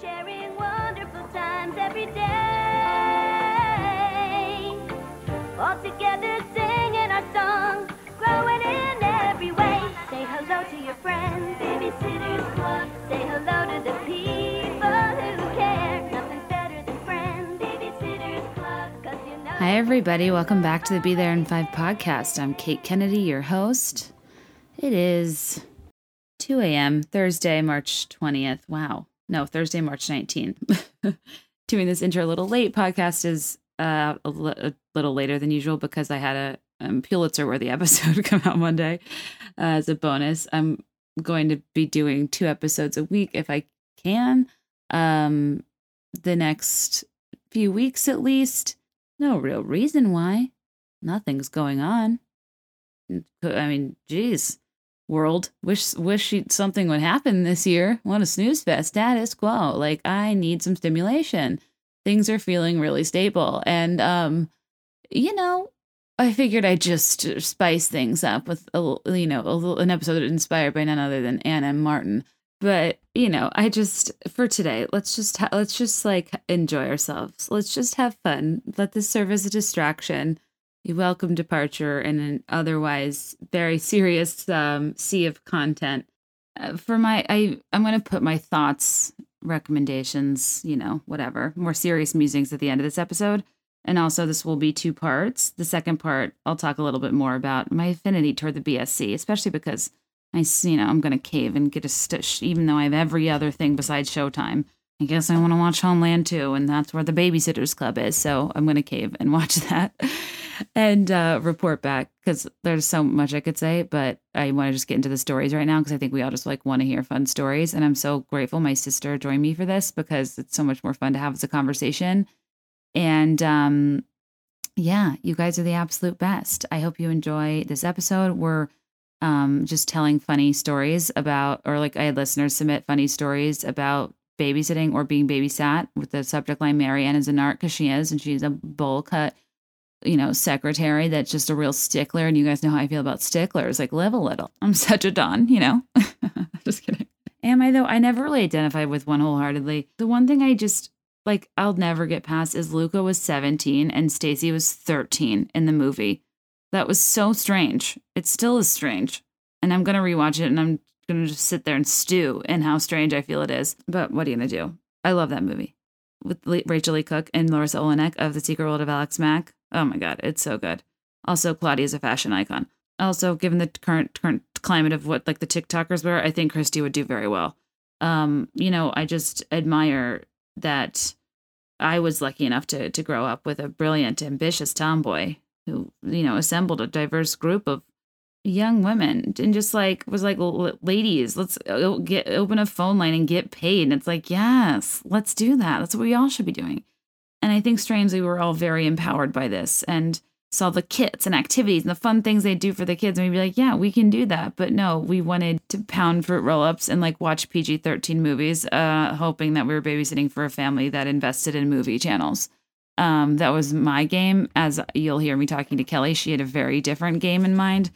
sharing wonderful times every day. All together singing our songs, growing in every way. Say hello to your friends, Babysitters Club. Say hello to the people who care. Nothing's better than friends, Babysitters Club. Hi, everybody. Welcome back to the Be There in Five podcast. I'm Kate Kennedy, your host. It is 2 a.m., Thursday, March 20th. Wow. No, Thursday, March 19th. Doing this intro a little late. Podcast is uh, a, little later than usual because I had a um, Pulitzer worthy episode come out Monday uh, as a bonus. I'm going to be doing two episodes a week if I can. Um, the next few weeks at least. No real reason why. Nothing's going on. I mean, geez, world. Wish wish something would happen this year. What a snooze fest. Status quo. Like I need some stimulation. Things are feeling really stable, and um, you know, I figured I'd just spice things up with a you know a an episode inspired by none other than Anna and Martin. But you know, I just for today, let's just ha- let's just like enjoy ourselves. Let's just have fun. Let this serve as a distraction. Welcome departure in an otherwise very serious um, sea of content. Uh, for my, I I'm gonna put my thoughts, recommendations, you know, whatever, more serious musings at the end of this episode. And also, this will be two parts. The second part, I'll talk a little bit more about my affinity toward the BSC, especially because I, you know, I'm going to cave and get a stitch, even though I have every other thing besides Showtime. I guess I want to watch Homeland too, and that's where the Babysitters Club is. So I'm going to cave and watch that and uh, report back because there's so much I could say, but I want to just get into the stories right now because I think we all just like want to hear fun stories. And I'm so grateful my sister joined me for this because it's so much more fun to have as a conversation. And um, yeah, you guys are the absolute best. I hope you enjoy this episode. We're um, just telling funny stories about, or like I had listeners submit funny stories about babysitting or being babysat with the subject line Mary is an art because she is, and she's a bowl cut, you know, secretary that's just a real stickler. And you guys know how I feel about sticklers. Like, live a little. I'm such a Dawn, you know? just kidding. Am I though? I never really identified with one wholeheartedly. The one thing I just like I'll never get past is Luca was 17 and Stacy was 13 in the movie. That was so strange. It still is strange. And I'm going to rewatch it and I'm going to just sit there and stew in how strange I feel it is. But what are you going to do? I love that movie with Rachael Leigh Cook and Larisa Oleynik of The Secret World of Alex Mack. Oh my God, it's so good. Also, Claudia's a fashion icon. Also, given the current current climate of what like the TikTokers were, I think Kristy would do very well. Um, you know, I just admire that I was lucky enough to to grow up with a brilliant, ambitious tomboy who, you know, assembled a diverse group of young women and just like was like ladies let's get open a phone line and get paid and it's like yes let's do that that's what we all should be doing and i think strangely we were all very empowered by this and saw the kits and activities and the fun things they do for the kids. And we'd be like yeah we can do that. But no we wanted to pound fruit roll-ups and like watch pg-13 movies uh hoping that we were babysitting for a family that invested in movie channels. Um that was my game as you'll hear me talking to kelly. She had a very different game in mind.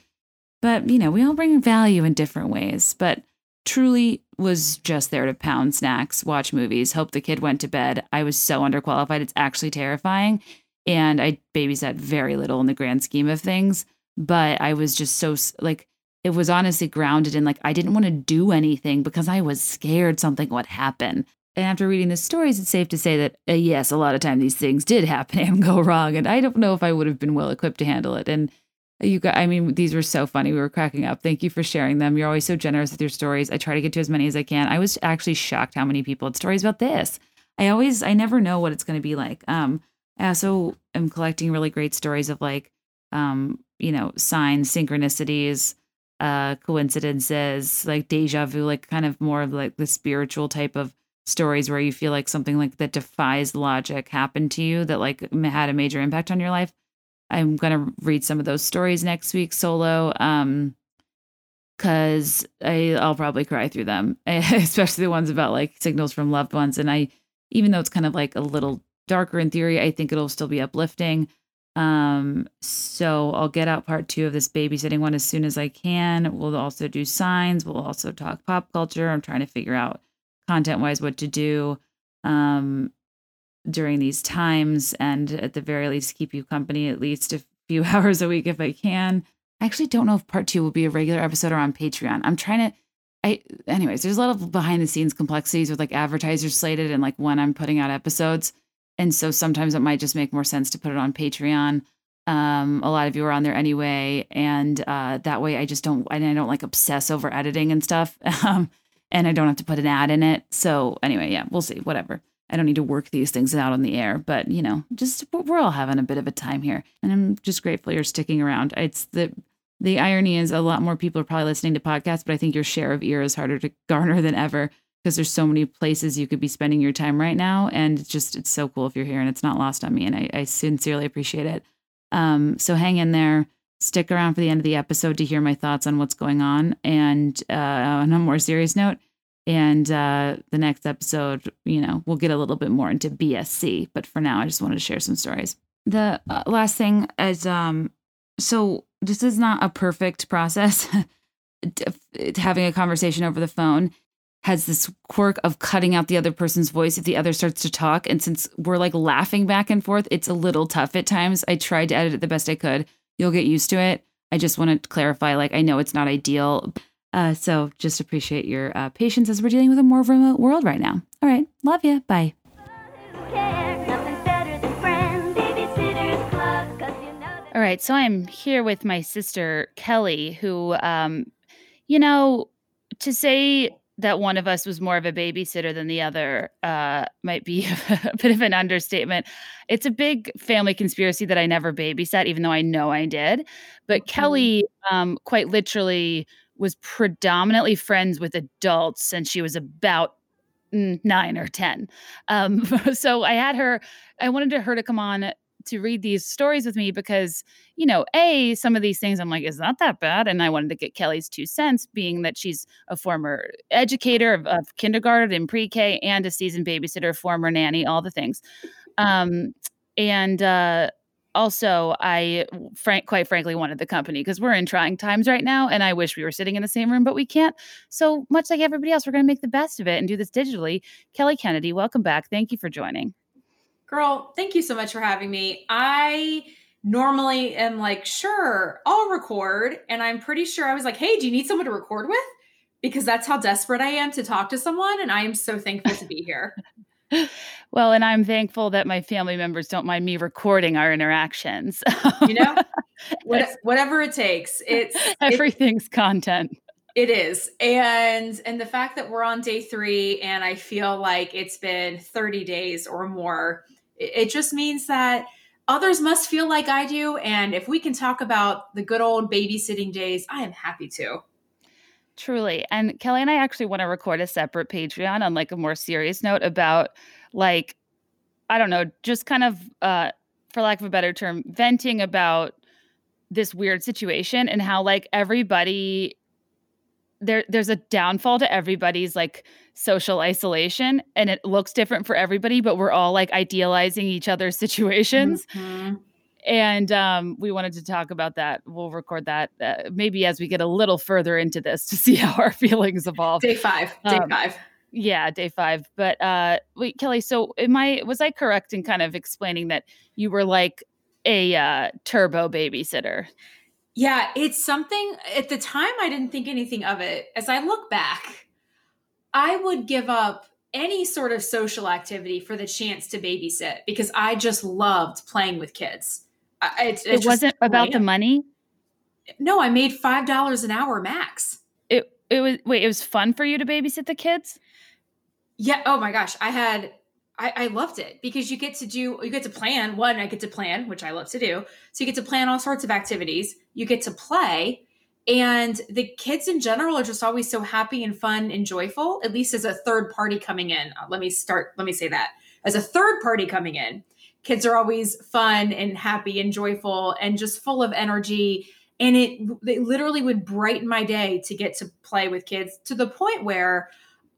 But, you know, we all bring value in different ways. But truly was just there to pound snacks, watch movies, hope the kid went to bed. I was so underqualified. It's actually terrifying. And I babysat very little in the grand scheme of things. But I was just so, like, it was honestly grounded in, like, I didn't want to do anything because I was scared something would happen. And after reading the stories, it's safe to say that, uh, yes, a lot of time these things did happen and go wrong. And I don't know if I would have been well equipped to handle it. And you got, I mean, these were so funny. We were cracking up. Thank you for sharing them. You're always so generous with your stories. I try to get to as many as I can. I was actually shocked how many people had stories about this. I always, I never know what it's going to be like. Um, I also am collecting really great stories of like, um, you know, signs, synchronicities, uh, coincidences, like deja vu, like kind of more of like the spiritual type of stories where you feel like something like that defies logic happened to you that like had a major impact on your life. I'm gonna read some of those stories next week solo. Um, cause I I'll probably cry through them, especially the ones about like signals from loved ones. And I, even though it's kind of like a little darker in theory, I think it'll still be uplifting. Um, so I'll get out part two of this babysitting one as soon as I can. We'll also do signs. We'll also talk pop culture. I'm trying to figure out content wise what to do. um, during these times, and at the very least, keep you company at least a few hours a week if I can. I actually don't know if part two will be a regular episode or on Patreon. I'm trying to. I, anyways, there's a lot of behind the scenes complexities with like advertisers slated and like when I'm putting out episodes. And so sometimes it might just make more sense to put it on Patreon. Um, a lot of you are on there anyway, and uh, that way I just don't and I don't like obsess over editing and stuff, um, and I don't have to put an ad in it. So anyway, yeah, we'll see. Whatever. I don't need to work these things out on the air, but you know, just we're all having a bit of a time here, and I'm just grateful you're sticking around. It's the the irony is a lot more people are probably listening to podcasts, but I think your share of ear is harder to garner than ever because there's so many places you could be spending your time right now, and it's just it's so cool if you're here, and it's not lost on me, and I, I sincerely appreciate it. Um, so hang in there. Stick around for the end of the episode to hear my thoughts on what's going on. And uh, on a more serious note, and uh, the next episode, you know, we'll get a little bit more into BSC. But for now, I just wanted to share some stories. The uh, last thing is um, so this is not a perfect process. Having a conversation over the phone has this quirk of cutting out the other person's voice if the other starts to talk. And since we're like laughing back and forth, it's a little tough at times. I tried to edit it the best I could. You'll get used to it. I just want to clarify like, I know it's not ideal, uh, so just appreciate your uh, patience as we're dealing with a more remote world right now. All right. Love you. Bye. All right. So I'm here with my sister, Kelly, who, um, you know, to say that one of us was more of a babysitter than the other uh, might be a bit of an understatement. It's a big family conspiracy that I never babysat, even though I know I did. But mm-hmm. Kelly, um, quite literally, was predominantly friends with adults since she was about mm, nine or 10. Um, so I had her, I wanted her to come on to read these stories with me because, you know, A, some of these things I'm like, is not that bad. And I wanted to get Kelly's two cents, being that she's a former educator of, of kindergarten and pre K and a seasoned babysitter, former nanny, all the things. Um, and uh, also i frank quite frankly wanted the company because we're in trying times right now and i wish we were sitting in the same room but we can't. So much like everybody else we're going to make the best of it and do this digitally. Kelly kennedy welcome back. Thank you for joining. Girl thank you so much for having me. I normally am like sure i'll record and i'm pretty sure i was like hey do you need someone to record with? Because that's how desperate i am to talk to someone and i am so thankful to be here well, and I'm thankful that my family members don't mind me recording our interactions. you know, what, whatever it takes, it's everything's it, content. It is. And and the fact that we're on day 3 and I feel like it's been 30 days or more, it, it just means that others must feel like I do and if we can talk about the good old babysitting days, I am happy to. Truly. And Kelly and I actually want to record a separate Patreon on like a more serious note about like I don't know, just kind of uh for lack of a better term, venting about this weird situation and how like everybody there there's a downfall to everybody's like social isolation and it looks different for everybody but we're all like idealizing each other's situations mm-hmm and um, we wanted to talk about that. We'll record that uh, maybe as we get a little further into this to see how our feelings evolve. Day five. Day um, five. Yeah, day five. But uh, wait, Kelly. So, am I was I correct in kind of explaining that you were like a uh, turbo babysitter? Yeah, it's something. At the time, I didn't think anything of it. As I look back, I would give up any sort of social activity for the chance to babysit because I just loved playing with kids. It, it wasn't about the money. No, I made five dollars an hour max. It it was wait. It was fun for you to babysit the kids. Yeah. Oh my gosh, I had. I, I loved it because you get to do you get to plan one i get to plan which i love to do so you get to plan all sorts of activities you get to play and the kids in general are just always so happy and fun and joyful at least as a third party coming in uh, let me start let me say that as a third party coming in kids are always fun and happy and joyful and just full of energy and it, it literally would brighten my day to get to play with kids to the point where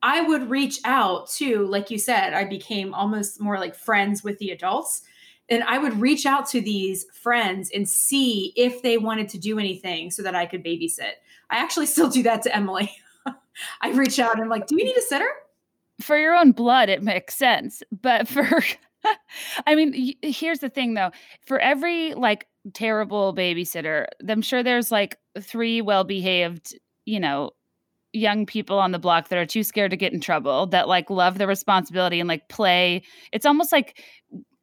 I would reach out to, like you said, I became almost more like friends with the adults. And I would reach out to these friends and see if they wanted to do anything so that I could babysit. I actually still do that to Emily. I reach out and I'm like, do we need a sitter? for your own blood, it makes sense. But for, I mean, here's the thing though for every like terrible babysitter, I'm sure there's like three well behaved, you know, young people on the block that are too scared to get in trouble that like love the responsibility and like play it's almost like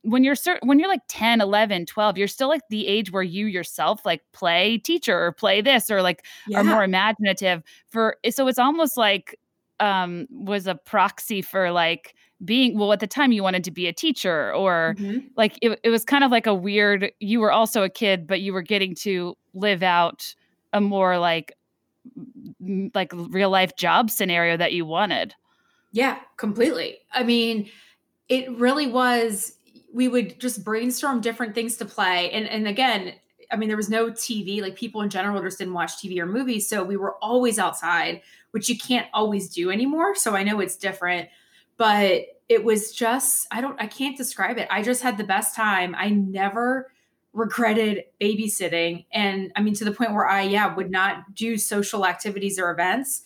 when you're certain when you're like 10 11 12 you're still like the age where you yourself like play teacher or play this or like yeah. are more imaginative for so it's almost like um was a proxy for like being well at the time you wanted to be a teacher or mm-hmm. like it, it was kind of like a weird you were also a kid but you were getting to live out a more like like real life job scenario that you wanted yeah completely i mean it really was we would just brainstorm different things to play and and again i mean there was no tv like people in general just didn't watch tv or movies so we were always outside which you can't always do anymore so i know it's different but it was just i don't i can't describe it. I just had the best time. I never regretted babysitting. And i mean to the point where i yeah would not do social activities or events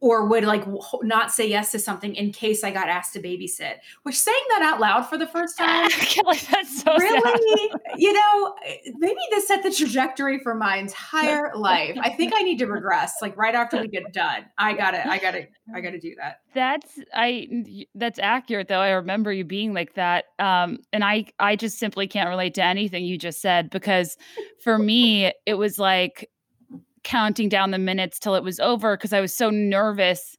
or would like not say yes to something in case I got asked to babysit. Which saying that out loud for the first time, like that's so really, you know, maybe this set the trajectory for my entire life. I think I need to regress. Like right after we get done, I gotta, I gotta, I gotta do that. That's I. That's accurate though. I remember you being like that, um, and I, I just simply can't relate to anything you just said because for me it was like counting down the minutes till it was over because I was so nervous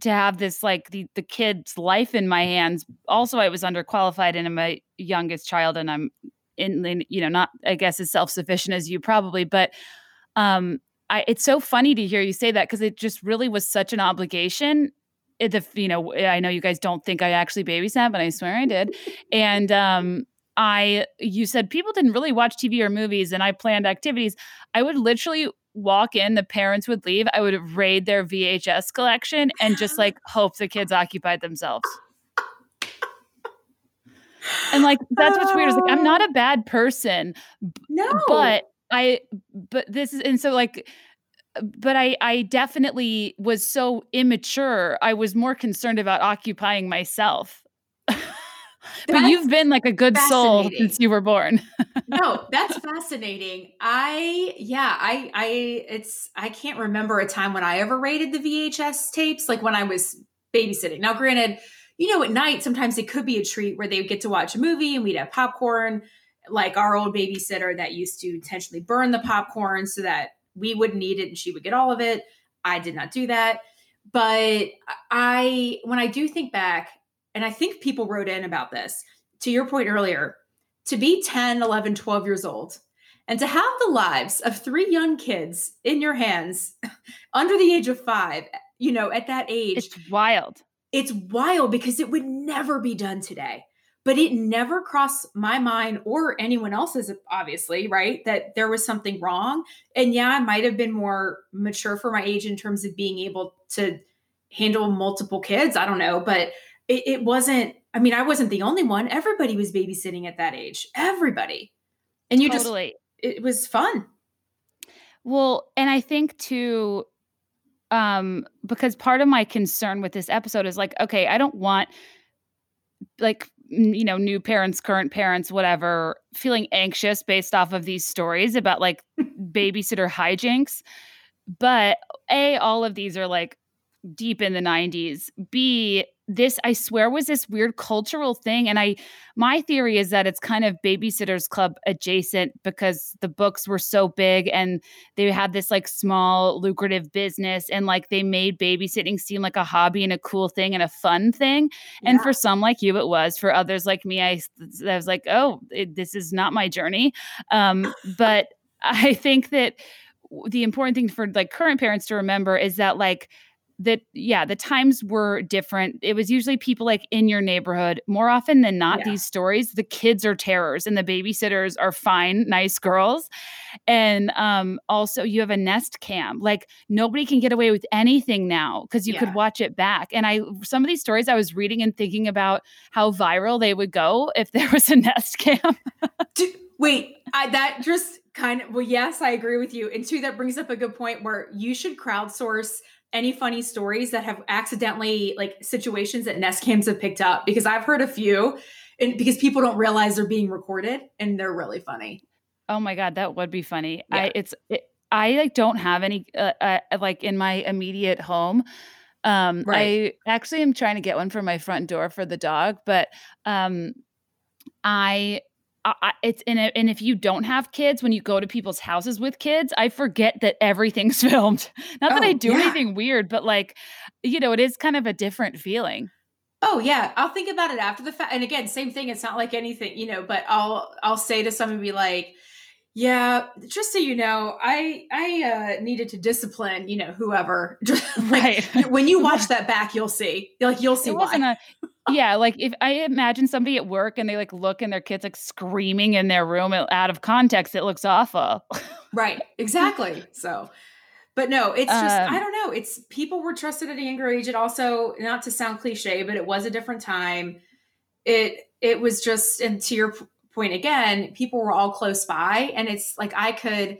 to have this like the the kid's life in my hands. Also, I was underqualified and I'm a youngest child and I'm in you know not I guess as self sufficient as you probably, but um I it's so funny to hear you say that because it just really was such an obligation. The you know I know you guys don't think I actually babysat, but I swear I did, and um I you said people didn't really watch TV or movies and I planned activities. I would literally walk in, the parents would leave. I would raid their VHS collection and just like hope the kids occupied themselves. And like that's what's weird is like I'm not a oh. bad person. No. But I but this is and so like but I I definitely was so immature. I was more concerned about occupying myself but you've been like a good soul since you were born. no, that's fascinating. I yeah, I I it's I can't remember a time when I ever rated the VHS tapes like when I was babysitting. Now granted, you know at night sometimes it could be a treat where they would get to watch a movie and we'd have popcorn like our old babysitter that used to intentionally burn the popcorn so that we wouldn't eat it and she would get all of it. I did not do that. But I when I do think back and I think people wrote in about this, to your point earlier, to be 10, 11, 12 years old and to have the lives of three young kids in your hands under the age of five, you know, at that age. It's wild. It's wild because it would never be done today. But it never crossed my mind or anyone else's, obviously, right? That there was something wrong. And yeah, I might have been more mature for my age in terms of being able to handle multiple kids. I don't know. But it, it wasn't i mean i wasn't the only one. Everybody was babysitting at that age. Everybody. And you totally. just it was fun. Well and i think too um because part of my concern with this episode is like okay i don't want like you know new parents current parents whatever feeling anxious based off of these stories about like babysitter hijinks. But a all of these are like deep in the 90s b this i swear was this weird cultural thing and i my theory is that it's kind of babysitters club adjacent because the books were so big and they had this like small lucrative business and like they made babysitting seem like a hobby and a cool thing and a fun thing yeah. and for some like you it was for others like me i, I was like oh it, this is not my journey um but i think that the important thing for like current parents to remember is that like that yeah the times were different. It was usually people like in your neighborhood. More often than not yeah. these stories the kids are terrors and the babysitters are fine nice girls. And um also you have a nest cam. Like nobody can get away with anything now because you yeah. could watch it back. And i some of these stories i was reading and thinking about how viral they would go if there was a nest cam. Wait I, that just kind of well yes i agree with you. And two that brings up a good point where you should crowdsource any funny stories that have accidentally like situations that nest cams have picked up because I've heard a few and because people don't realize they're being recorded and they're really funny. Oh my god, that would be funny. Yeah. I it's it, I like don't have any uh, uh, like in my immediate home. Um Right. I actually am trying to get one for my front door for the dog, but um I I, it's and, it- and if you don't have kids when you go to people's houses with kids i forget that everything's filmed not that i Oh, do yeah. anything weird but like you know it is kind of a different feeling Oh yeah, I'll think about it after the fact. And again, same thing. It's not like anything, you know. But I'll I'll say to someone, be like, "Yeah, just so you know, I I uh, needed to discipline, you know, whoever." Like, Right. when you watch that back, you'll see. Like you'll see it why. wasn't a yeah like if i imagine somebody at work and they like look and their kids like screaming in their room out of context it looks awful Right. Exactly. So, but no, it's just, Um, I don't know. It's people were trusted at a younger age. It also, not to sound cliche, but it was a different time. It, it was just, and to your point again, people were all close by. And it's like I could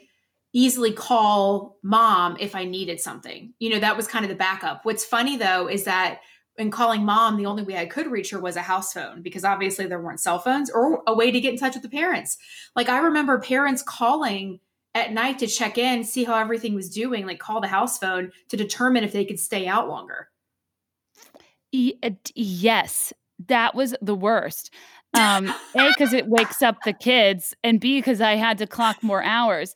easily call mom if I needed something. You know, that was kind of the backup. What's funny though is that in calling mom, the only way I could reach her was a house phone because obviously there weren't cell phones or a way to get in touch with the parents. Like I remember parents calling at night to check in, see how everything was doing, like call the house phone to determine if they could stay out longer. Uh, yes, that was the worst. Um, a because it wakes up the kids, and B because I had to clock more hours.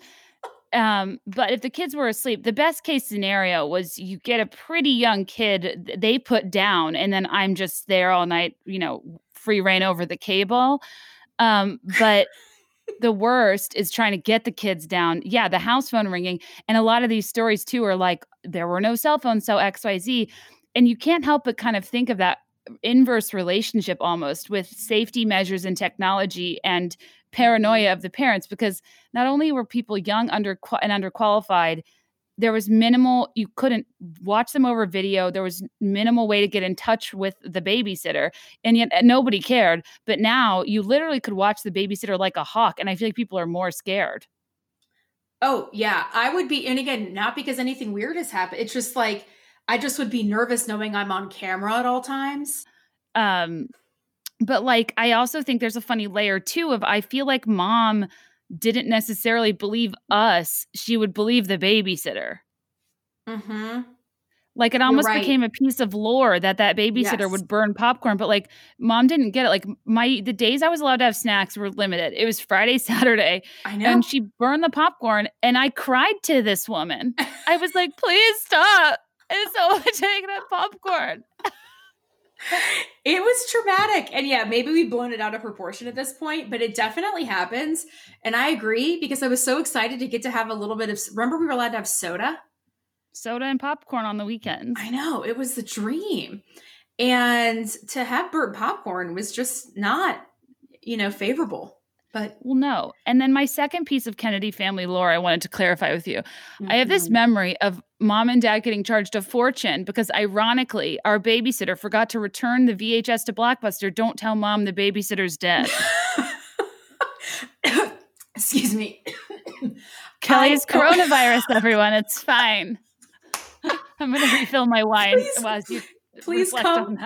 Um, but if the kids were asleep, the best case scenario was you get a pretty young kid, they put down, and then I'm just there all night, you know, free reign over the cable. Um, but the worst is trying to get the kids down. Yeah, the house phone ringing. And a lot of these stories too are like, there were no cell phones, so XYZ. And you can't help but kind of think of that inverse relationship almost with safety measures and technology and paranoia of the parents because not only were people young under and underqualified there was minimal you couldn't watch them over video there was minimal way to get in touch with the babysitter and yet nobody cared but now you literally could watch the babysitter like a hawk and i feel like people are more scared Oh, yeah. I would be, and again, not because anything weird has happened. It's just like, I just would be nervous knowing I'm on camera at all times. um but like i also think there's a funny layer too of i feel like mom didn't necessarily believe us she would believe the babysitter Mm-hmm. like it almost right. became a piece of lore that that babysitter Yes. would burn popcorn but like mom didn't get it like my the days i was allowed to have snacks were limited it was friday saturday I know. and she burned the popcorn and i cried to this woman i was like please stop it's so taking that popcorn it was traumatic. And yeah, maybe we've blown it out of proportion at this point, but it definitely happens. And I agree because I was so excited to get to have a little bit of, remember we were allowed to have soda? soda and popcorn on the weekends I know it was the dream. And to have burnt popcorn was just not, you know, favorable. But Well, no. And then my second piece of Kennedy family lore I wanted to clarify with you. I have this Mhm. memory of mom and dad getting charged a fortune because, ironically, our babysitter forgot to return the VHS to Blockbuster. Don't tell mom the babysitter's dead. Excuse me. Kelly's I- coronavirus, everyone. It's fine. I'm going to refill my wine Please- please come.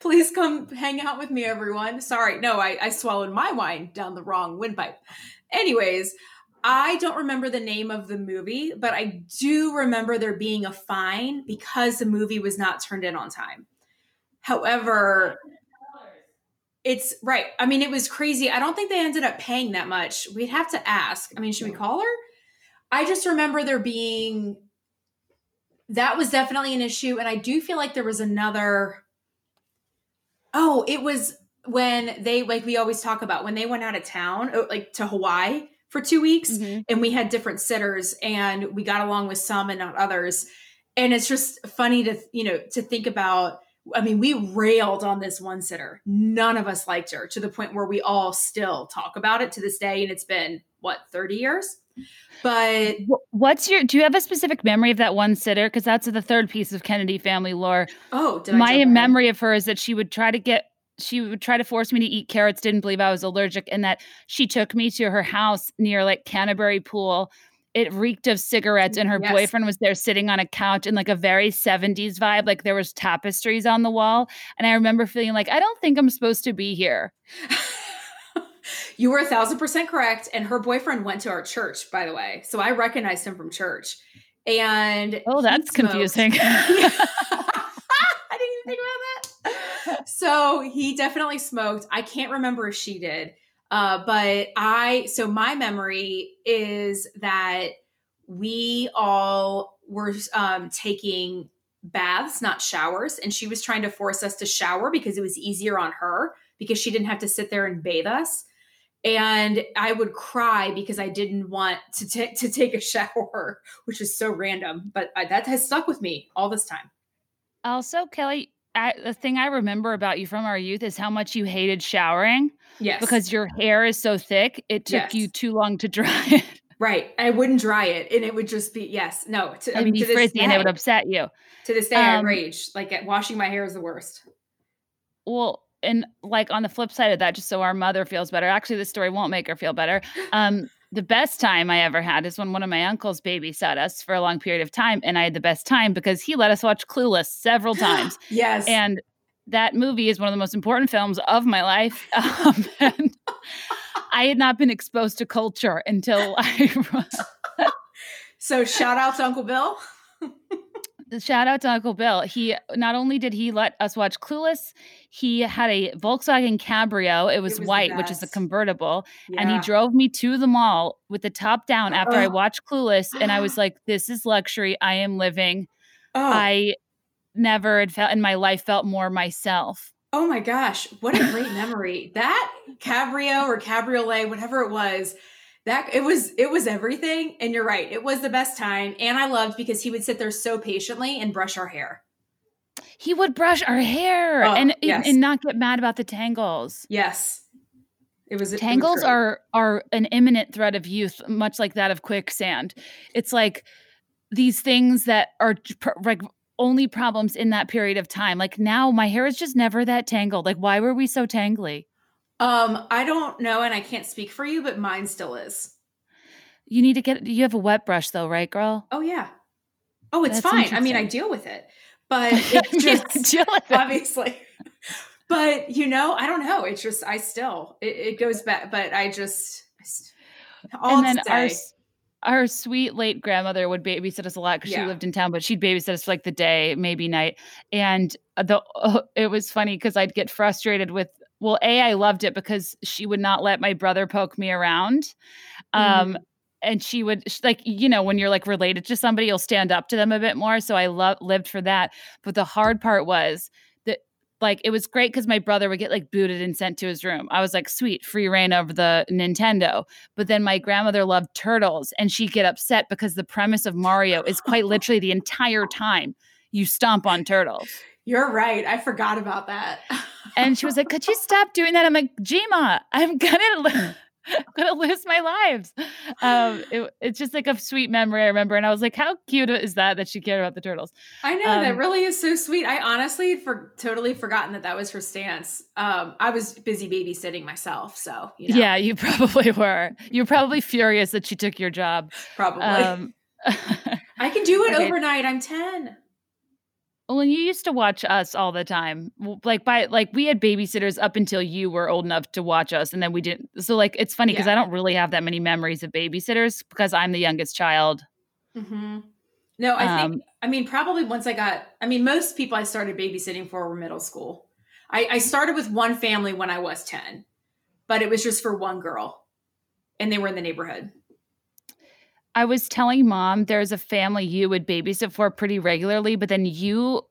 Please come hang out with me, everyone. Sorry, no, I, I swallowed my wine down the wrong windpipe. Anyways, I don't remember the name of the movie, but I do remember there being a fine because the movie was not turned in on time. However, it's right. I mean, it was crazy. I don't think they ended up paying that much. We'd have to ask. I mean, should we call her? I just remember there being that was definitely an issue. And I do feel like there was another. Oh, it was when they, like we always talk about, when they went out of town, oh, like to Hawaii for two weeks, Mhm. and we had different sitters, and we got along with some and not others. And it's just funny to, you know, to think about. I mean, we railed on this one sitter. None of us liked her to the point where we all still talk about it to this day. And it's been, what, 30 years? But What's your, do you have a specific memory of that one sitter? Because that's the third piece of Kennedy family lore. oh, my memory of her is that she would try to get she would try to force me to eat carrots didn't believe i was allergic and that she took me to her house near like canterbury pool it reeked of cigarettes and her Yes. boyfriend was there sitting on a couch in like a very 70s vibe like there was tapestries on the wall and i remember feeling like i don't think i'm supposed to be here you were a thousand percent correct. And her boyfriend went to our church, by the way. So I recognized him from church. And oh that's confusing I didn't even think about that. So he definitely smoked. I can't remember if she did. Uh, but I, so my memory is that we all were um, taking baths, not showers. And she was trying to force us to shower because it was easier on her because she didn't have to sit there and bathe us. And I would cry because I didn't want to, ta- to take a shower, which is so random. But I, that has stuck with me all this time. also kelly I, the thing i remember about you from our youth is how much you hated showering Yes. because your hair is so thick it took Yes. you too long to dry it Right. I wouldn't dry it and it would just be, yes, no. To, I it'd mean, be frizzy day, and it would upset you to this day, I Um, rage. Like washing my hair is the worst. well and like on the flip side of that just so our mother feels better actually this story won't make her feel better um the best time i ever had is when one of my uncles babysat us for a long period of time and i had the best time because he let us watch clueless several times Yes. and that movie is one of the most important films of my life um, and i had not been exposed to culture until i so shout out to Uncle Bill. Shout out to Uncle Bill. He not only did he let us watch Clueless, he had a Volkswagen Cabrio. It was, was white, which is a convertible, and he drove me to the mall with the top down after I oh. watched Clueless, and I was like, "This is luxury. I am living." Oh, I never had felt in my life felt more myself. oh my gosh. What a great memory. That Cabrio or Cabriolet, whatever it was, that it was, it was everything. And you're right. It was the best time. And I loved because he would sit there so patiently and brush our hair. He would brush our hair Oh, and yes. and not get mad about the tangles. Yes. It was it was Tangles are are an imminent threat of youth, much like that of quicksand. It's like these things that are pr- like only problems in that period of time. Like now, my hair is just never that tangled. Like, why were we so tangly? Um, I don't know, and I can't speak for you, but mine still is. You need to get. You have a wet brush though, right, girl? Oh yeah. Oh, it's That's fine. I mean, I deal with it, but I it's mean, just it. obviously. But you know, I don't know. It's just I still it, it goes back, but I just all and then our our sweet late grandmother would babysit us a lot because she lived in town, but she'd babysit us for like the day, maybe night. And the it was funny because I'd get frustrated with. Well, a I loved it because she would not let my brother poke me around. Um, Mhm. and she would like you know when you're like related to somebody you'll stand up to them a bit more so i lo- lived for that but the hard part was that like it was great because my brother would get like booted and sent to his room i was like sweet free reign of the nintendo but then my grandmother loved turtles and she'd get upset because the premise of mario is quite literally the entire time you stomp on turtles you're right. I forgot about that. and she was like could you stop doing that i'm like jima i'm gonna li- I'm gonna lose my lives. Um, it, it's just like a sweet memory I remember, and I was like, "How cute is that that she cared about the turtles?" I know that Um, really is so sweet. I honestly for totally forgotten that that was her stance. Um, I was busy babysitting myself, so you know, Yeah, you probably were. You're probably furious that she took your job. probably. Um, I can do it okay. overnight. I'm ten. Well, and you used to watch us all the time. Like by like we had babysitters up until you were old enough to watch us, and then we didn't. So like it's funny because Yeah. I don't really have that many memories of babysitters because I'm the youngest child. hmm No, I think. Um, I mean, probably once I got. I mean, most people I started babysitting for were middle school. I, I started with one family when I was ten, but it was just for one girl, and they were in the neighborhood. I was telling mom there's a family you would babysit for pretty regularly, but then you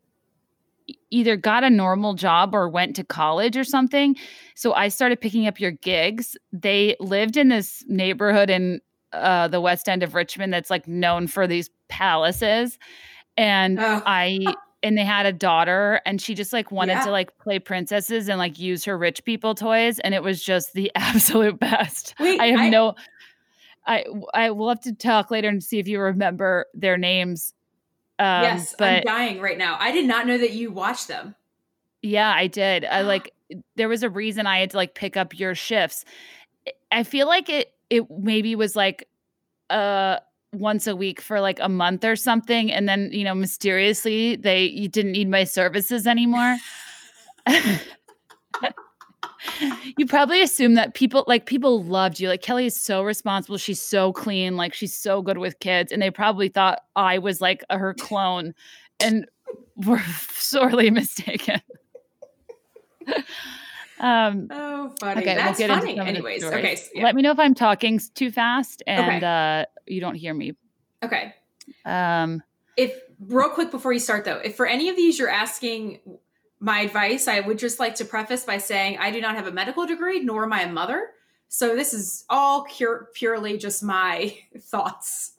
either got a normal job or went to college or something. So I started picking up your gigs. They lived in this neighborhood in uh, the west end of Richmond that's like known for these palaces. And Oh. I and they had a daughter and she just like wanted Yeah. to like play princesses and like use her rich people toys and it was just the absolute best. Wait, I have I- no I I will have to talk later and see if you remember their names. Um, yes, I'm dying right now. I did not know that you watched them. yeah, I did. I like there was a reason I had to like pick up your shifts. I- I feel like it it maybe was like uh once a week for like a month or something and then you know mysteriously they you didn't need my services anymore you probably assume that people like people loved you like kelly is so responsible she's so clean like she's so good with kids and they probably thought i was like her clone and were sorely mistaken um Oh, funny. okay That's we'll get funny. into some of the Anyways, okay. s- Yeah. let me know if i'm talking too fast and Okay. uh you don't hear me okay. um If real quick before you start though, if for any of these you're asking my advice, I would just like to preface by saying I do not have a medical degree, nor am I a mother. So this is all pure, purely just my thoughts.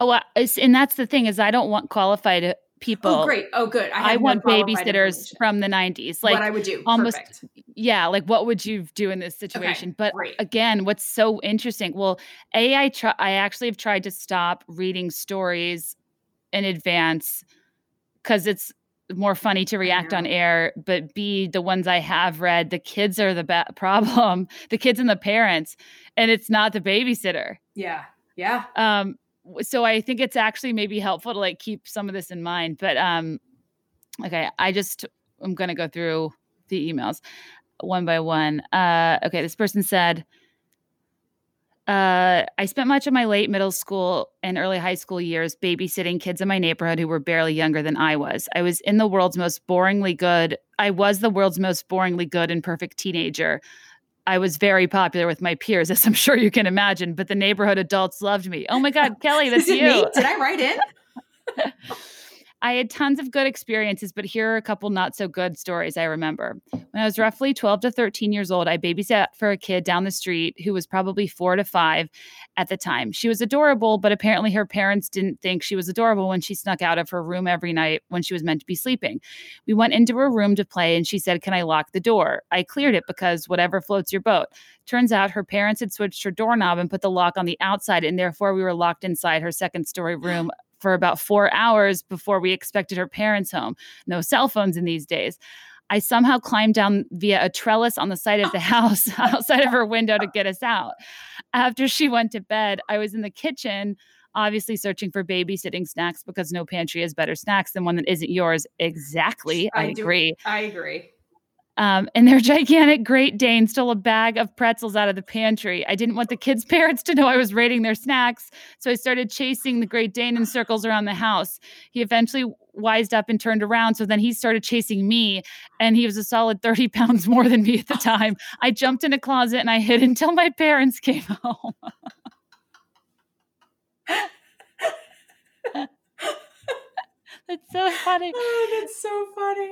oh and that's the thing is i don't want qualified people oh, great. Oh, good. I, I, want babysitters from the 90s. Like, what I would do. almost- Perfect. yeah, like what would you do in this situation? but great. again, what's so interesting? Well, A, I try I actually have tried to stop reading stories in advance because it's more funny to react on air. But B, the ones I have read, the kids are the ba- problem, the kids and the parents, and it's not the babysitter. Yeah. Yeah. Um, so I think it's actually maybe helpful to like keep some of this in mind. But um, okay, I just I'm gonna go through the emails one by one. Uh, okay, this person said, uh, I spent much of my late middle school and early high school years babysitting kids in my neighborhood who were barely younger than I was. I was in the world's most boringly good. I was the world's most boringly good and perfect teenager. I was very popular with my peers, as I'm sure you can imagine, but the neighborhood adults loved me. Oh my God, Kelly, that's Is you. me? Did I write in? I had tons of good experiences, but here are a couple not so good stories I remember. When I was roughly 12 to 13 years old, I babysat for a kid down the street who was probably four to five at the time. She was adorable, but apparently her parents didn't think she was adorable when she snuck out of her room every night when she was meant to be sleeping. We went into her room to play and she said, Can I lock the door? I cleared it because whatever floats your boat. Turns out her parents had switched her doorknob and put the lock on the outside, and therefore we were locked inside her second story room for about four hours before we expected her parents home. No cell phones in these days. I somehow climbed down via a trellis on the side of the house outside of her window to get us out. After she went to bed, I was in the kitchen, obviously searching for babysitting snacks because no pantry has better snacks than one that isn't yours. Exactly. I, I do- agree. I agree. Um, and their gigantic Great Dane stole a bag of pretzels out of the pantry. I didn't want the kids' parents to know I was raiding their snacks, so I started chasing the Great Dane in circles around the house. He eventually wised up and turned around, so then he started chasing me, and he was a solid 30 pounds more than me at the time. I jumped in a closet and I hid until my parents came home. That's so funny. Oh, that's so funny.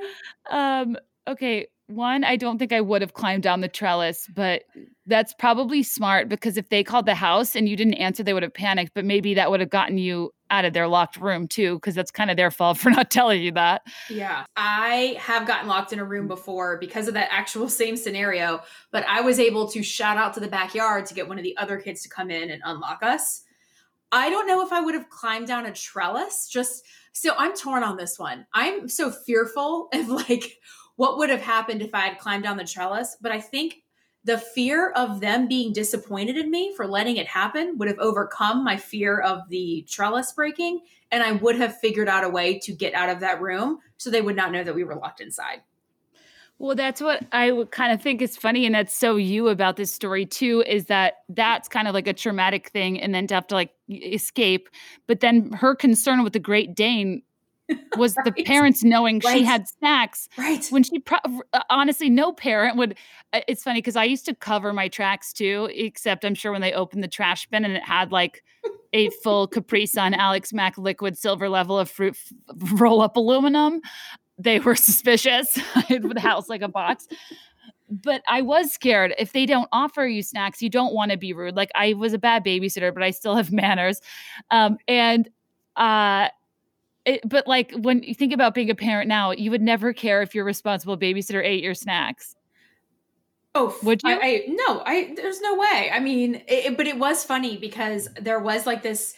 Um, okay, one, I don't think I would have climbed down the trellis, but that's probably smart because if they called the house and you didn't answer, they would have panicked. But maybe that would have gotten you out of their locked room too, because that's kind of their fault for not telling you that. Yeah. I have gotten locked in a room before because of that actual same scenario, but I was able to shout out to the backyard to get one of the other kids to come in and unlock us. I don't know if I would have climbed down a trellis. Just so I'm torn on this one. I'm so fearful of like what would have happened if I had climbed down the trellis, but I think the fear of them being disappointed in me for letting it happen would have overcome my fear of the trellis breaking and I would have figured out a way to get out of that room so they would not know that we were locked inside. Well, that's what I would kind of think is funny, and that's so you about this story too. Is that that's kind of like a traumatic thing, and then to have to like escape. But then her concern with the Great Dane was the parents knowing she had snacks Right. when she pro- uh, honestly no parent would uh, it's funny because i used to cover my tracks too except i'm sure when they opened the trash bin and it had like a full capri sun alex mack liquid silver level of fruit f- roll up aluminum they were suspicious. The house like a box. But i was scared if they don't offer you snacks you don't want to be rude like i was a bad babysitter but i still have manners. Um, and uh it, but like when you think about being a parent now, you would never care if your responsible babysitter ate your snacks. Oh, Would you? I, I no, I there's no way. I mean, it, but it was funny because there was like this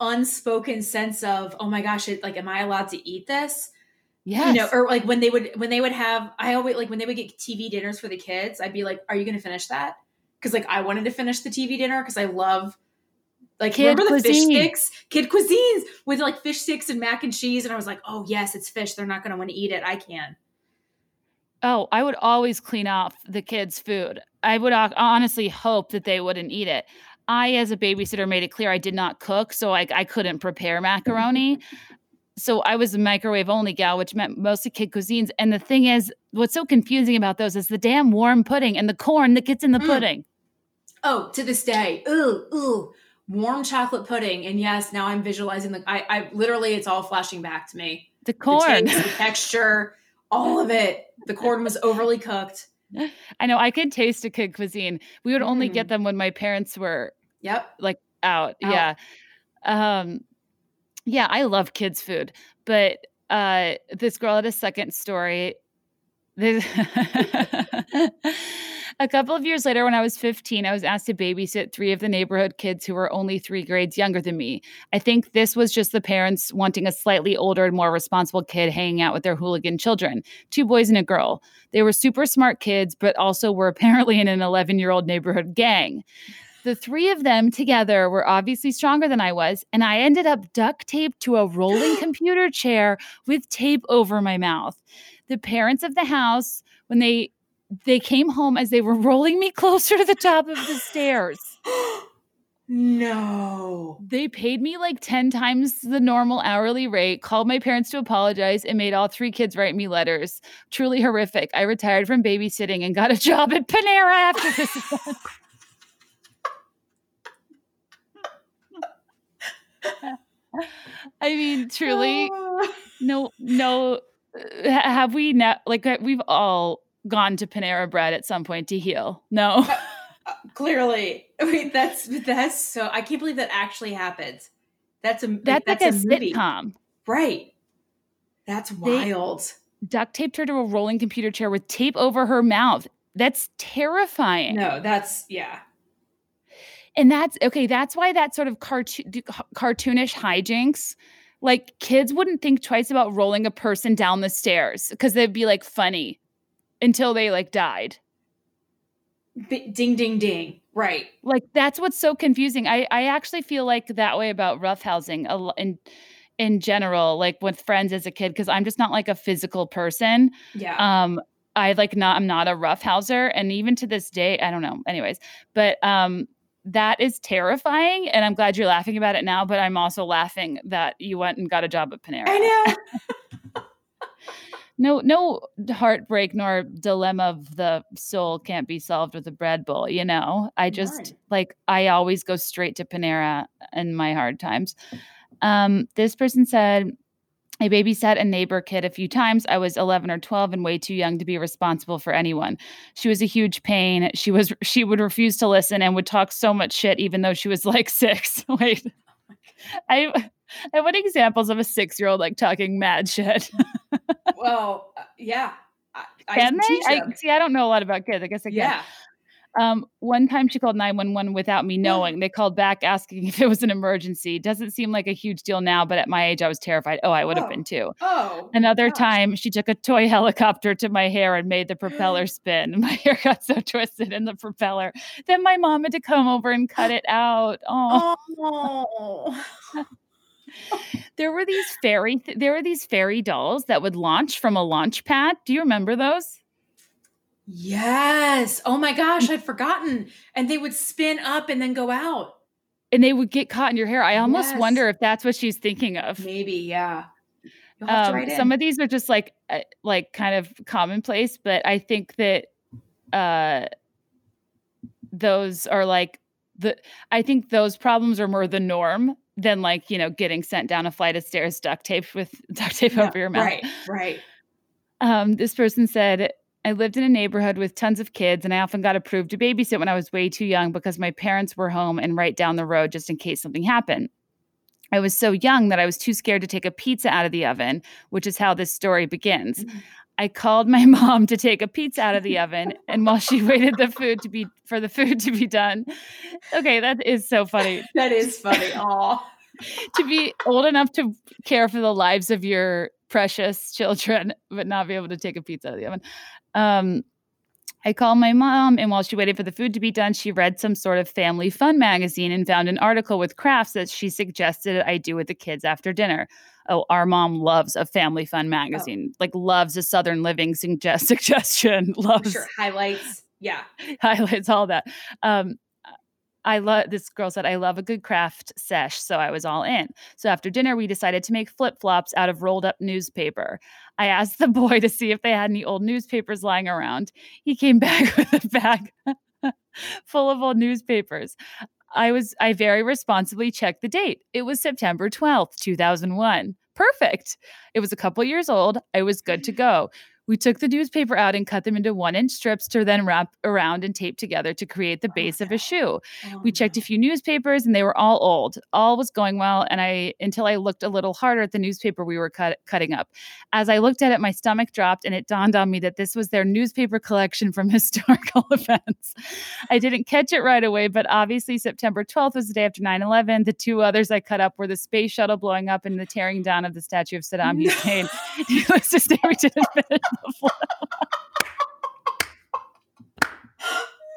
unspoken sense of, oh my gosh, it, like, am I allowed to eat this? Yes. You know, or like when they would when they would have, I always like when they would get TV dinners for the kids, I'd be like, are you going to finish that? Because like I wanted to finish the TV dinner because I love Like Kid remember the cuisine. fish sticks? Kid cuisines with like fish sticks and mac and cheese. And I was like, oh yes, it's fish. They're not gonna want to eat it. I can. Oh, I would always clean off the kids' food. I would honestly hope that they wouldn't eat it. I, as a babysitter, made it clear I did not cook, so I, I couldn't prepare macaroni. so I was a microwave only gal, which meant mostly kid cuisines. And the thing is, what's so confusing about those is the damn warm pudding and the corn that gets in the Mm. pudding. Oh, to this day. Ooh, ooh. Warm chocolate pudding. And yes, now I'm visualizing the I, I literally it's all flashing back to me. The The corn. taste, the texture, all of it. The corn was overly cooked. I know I could taste a kid cuisine. We would only get Mm. them when my parents were Yep. out. Out. Yeah. Um yeah, I love kids food. But uh this girl had a second story. This- a couple of years later when I was 15, I was asked to babysit three of the neighborhood kids who were only 3 grades younger than me. I think this was just the parents wanting a slightly older and more responsible kid hanging out with their hooligan children. Two boys and a girl. They were super smart kids but also were apparently in an 11-year-old neighborhood gang. The three of them together were obviously stronger than I was, and I ended up duct taped to a rolling computer chair with tape over my mouth. The parents of the house, when they they came home as they were rolling me closer to the top of the stairs. no. They paid me like 10 times the normal hourly rate, called my parents to apologize, and made all three kids write me letters. Truly horrific. I retired from babysitting and got a job at Panera after this. I mean, truly, no, no. uh, Have we now? Like, uh, we've all gone to Panera Bread at some point to heal. No. Uh, clearly. Wait, that's that's so I can't believe that actually happened. That's a That's, like a, movie. sitcom. Right. That's They- wild. Duct taped her to a rolling computer chair with tape over her mouth. That's terrifying. No, that's yeah. And that's okay. That's why that sort of cartoon, cartoonish hijinks, like kids wouldn't think twice about rolling a person down the stairs because they'd be like funny until they like died. B- ding ding ding. Right. Like that's what's so confusing. I I actually feel like that way about roughhousing a in in general, like with friends as a kid, because I'm just not like a physical person. Yeah. um i like not i'm not a roughhouser and even to this day i don't know anyways but um that is terrifying and i'm glad you're laughing about it now but i'm also laughing that you went and got a job at panera I know. no no heartbreak nor dilemma of the soul can't be solved with a bread bowl you know i just Right. like i always go straight to panera in my hard times um this person said I babysat a neighbor kid a few times. I was 11 or 12 and way too young to be responsible for anyone. She was a huge pain. She was she would refuse to listen and would talk so much shit even though she was like 6. Wait. I I want examples of a 6-year-old like talking mad shit. well, uh, yeah. I, I Can they? I, see, I don't know a lot about kids. I guess I can. yeah. Um, one time she called 911 without me knowing. They called back asking if it was an emergency. Doesn't seem like a huge deal now, but at my age, I was terrified. Oh, I would have Oh. been too. Oh. Another gosh. time, she took a toy helicopter to my hair and made the propeller spin. My hair got so twisted in the propeller. Then my mom had to come over and cut it out. Oh, Oh. there were these fairy, th- there were these fairy dolls that would launch from a launch pad. Do you remember those? Yes. Oh my gosh, I'd forgotten. And they would spin up and then go out. And they would get caught in your hair. I almost Yes. wonder if that's what she's thinking of. Maybe, yeah. You'll have to Um, some of these are just like uh, like kind of commonplace, but I think that uh, those are like the. I think those problems are more the norm than like you know getting sent down a flight of stairs duct taped with duct tape Yeah, over your mouth. Right, right. Um, this person said, I lived in a neighborhood with tons of kids, and I often got approved to babysit when I was way too young because my parents were home and right down the road just in case something happened. I was so young that I was too scared to take a pizza out of the oven, which is how this story begins. Mm. I called my mom to take a pizza out of the oven, and while she waited the food to be for the food to be done, okay, that is so funny That is funny. Aw. to be old enough to care for the lives of your precious children, but not be able to take a pizza out of the oven. Um, I called my mom, and while she waited for the food to be done, she read some sort of family fun magazine and found an article with crafts that she suggested I do with the kids after dinner. Oh, our mom loves a family fun magazine, like loves a Southern Living suggest- suggestion, loves Sure. Highlights. Yeah. highlights, all that. Um, I love this girl said, I love a good craft sesh. So I was all in. So after dinner, we decided to make flip flops out of rolled up newspaper. I asked the boy to see if they had any old newspapers lying around. He came back with a bag full of old newspapers. I was, I very responsibly checked the date. It was September 12th, 2001. Perfect. It was a couple years old. I was good to go. We took the newspaper out and cut them into one inch strips to then wrap around and tape together to create the oh base of a shoe. Oh we checked a few newspapers and they were all old. All was going well, and I until I looked a little harder at the newspaper we were cut, cutting up. As I looked at it, my stomach dropped, and it dawned on me that this was their newspaper collection from historical events. I didn't catch it right away, but obviously September 12th was the day after 9/11. The two others I cut up were the space shuttle blowing up and the tearing down of the statue of Saddam Hussein. Needless to say, we didn't finish.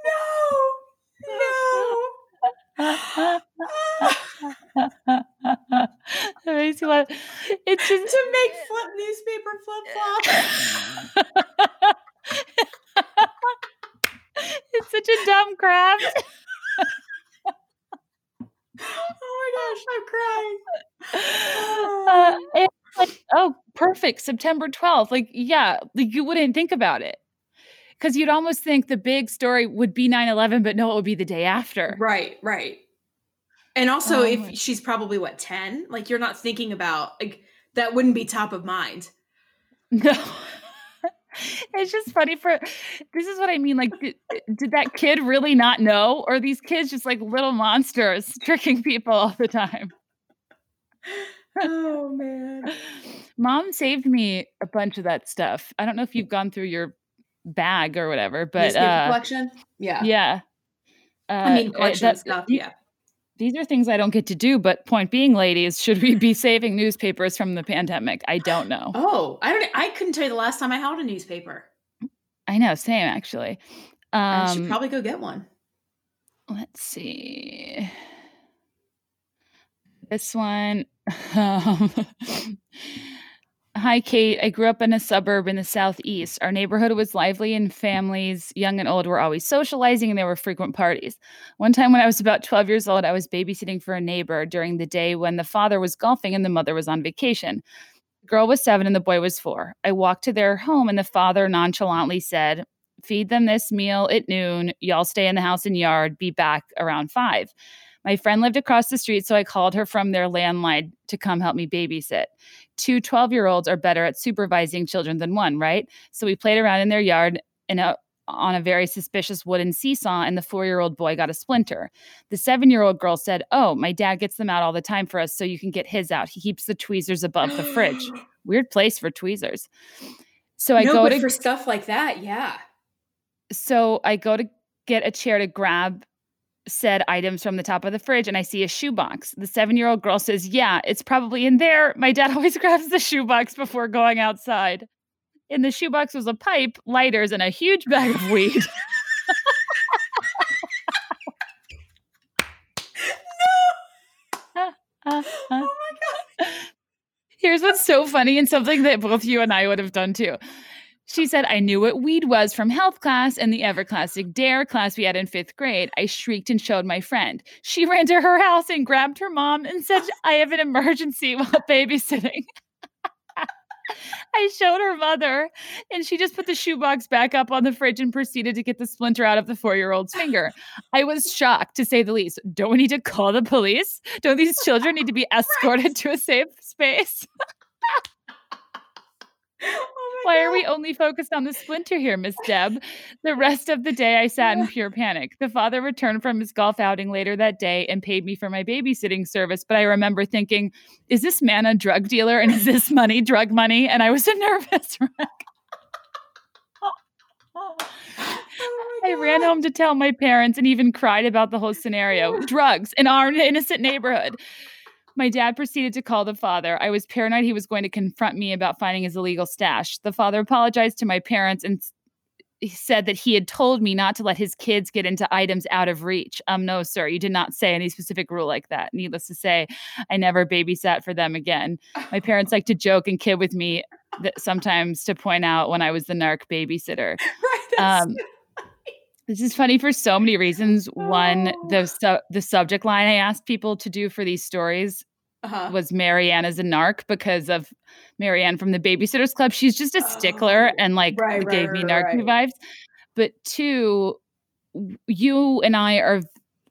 No. No. makes. It's just to make flip newspaper flip flops. it's such a dumb craft. Oh my gosh, I'm crying. Uh, it's like, oh, perfect. September 12th. Like, yeah, like you wouldn't think about it. Because you'd almost think the big story would be 9 11, but no, it would be the day after. Right, right. And also, Oh if she's probably what ten, like you're not thinking about like that wouldn't be top of mind. No. it's just funny for this is what I mean. Like, did, did that kid really not know? Or are these kids just like little monsters tricking people all the time? Oh man. Mom saved me a bunch of that stuff. I don't know if you've gone through your bag or whatever, but uh, collection. Yeah. yeah. Uh, I mean uh, collection that- stuff. Yeah. These are things I don't get to do, but point being, ladies, should we be saving newspapers from the pandemic? I don't know. Oh, I don't. I couldn't tell you the last time I held a newspaper. I know, same actually. I should Um, probably go get one. let's see. This one. um, Hi, Kate. I grew up in a suburb in the southeast. Our neighborhood was lively and families, young and old, were always socializing and there were frequent parties. One time when I was about 12 years old, I was babysitting for a neighbor during the day when the father was golfing and the mother was on vacation. The girl was seven and the boy was four. I walked to their home and the father nonchalantly said, Feed them this meal at noon. Y'all stay in the house and yard. Be back around five. My friend lived across the street, so I called her from their landline to come help me babysit. Two 12 year olds are better at supervising children than one, right? So we played around in their yard in a, on a very suspicious wooden seesaw, and the four year old boy got a splinter. The seven year old girl said, Oh, my dad gets them out all the time for us, so you can get his out. He keeps the tweezers above the fridge. Weird place for tweezers. So I no, go to for stuff like that, yeah. so I go to get a chair to grab said items from the top of the fridge and I see a shoebox. The seven year old girl says, Yeah, it's probably in there. My dad always grabs the shoebox before going outside. In the shoebox was a pipe, lighters, and a huge bag of weed. Oh my god. Here's what's so funny and something that both you and I would have done too. She said, I knew what weed was from health class and the ever classic DARE class we had in fifth grade. I shrieked and showed my friend. She ran to her house and grabbed her mom and said, I have an emergency while babysitting. I showed her mother, and she just put the shoebox back up on the fridge and proceeded to get the splinter out of the four year old's finger. I was shocked, to say the least. Don't we need to call the police? Don't these children need to be escorted to a safe space? Oh Why are we only focused on the splinter here, Miss Deb? The rest of the day, I sat in pure panic. The father returned from his golf outing later that day and paid me for my babysitting service. But I remember thinking, is this man a drug dealer and is this money drug money? And I was a nervous wreck. Oh I ran home to tell my parents and even cried about the whole scenario. Drugs in our innocent neighborhood. My dad proceeded to call the father. I was paranoid he was going to confront me about finding his illegal stash. The father apologized to my parents and he said that he had told me not to let his kids get into items out of reach. Um, no, sir, you did not say any specific rule like that. Needless to say, I never babysat for them again. My parents like to joke and kid with me that sometimes to point out when I was the narc babysitter. right. that's- Um, this is funny for so many reasons. One, the su- the subject line I asked people to do for these stories uh-huh. was Mary Anne as a narc because of Mary Anne from the Babysitters Club. She's just a stickler Oh, and like right, right, gave me right, narky right. vibes. But two, you and I are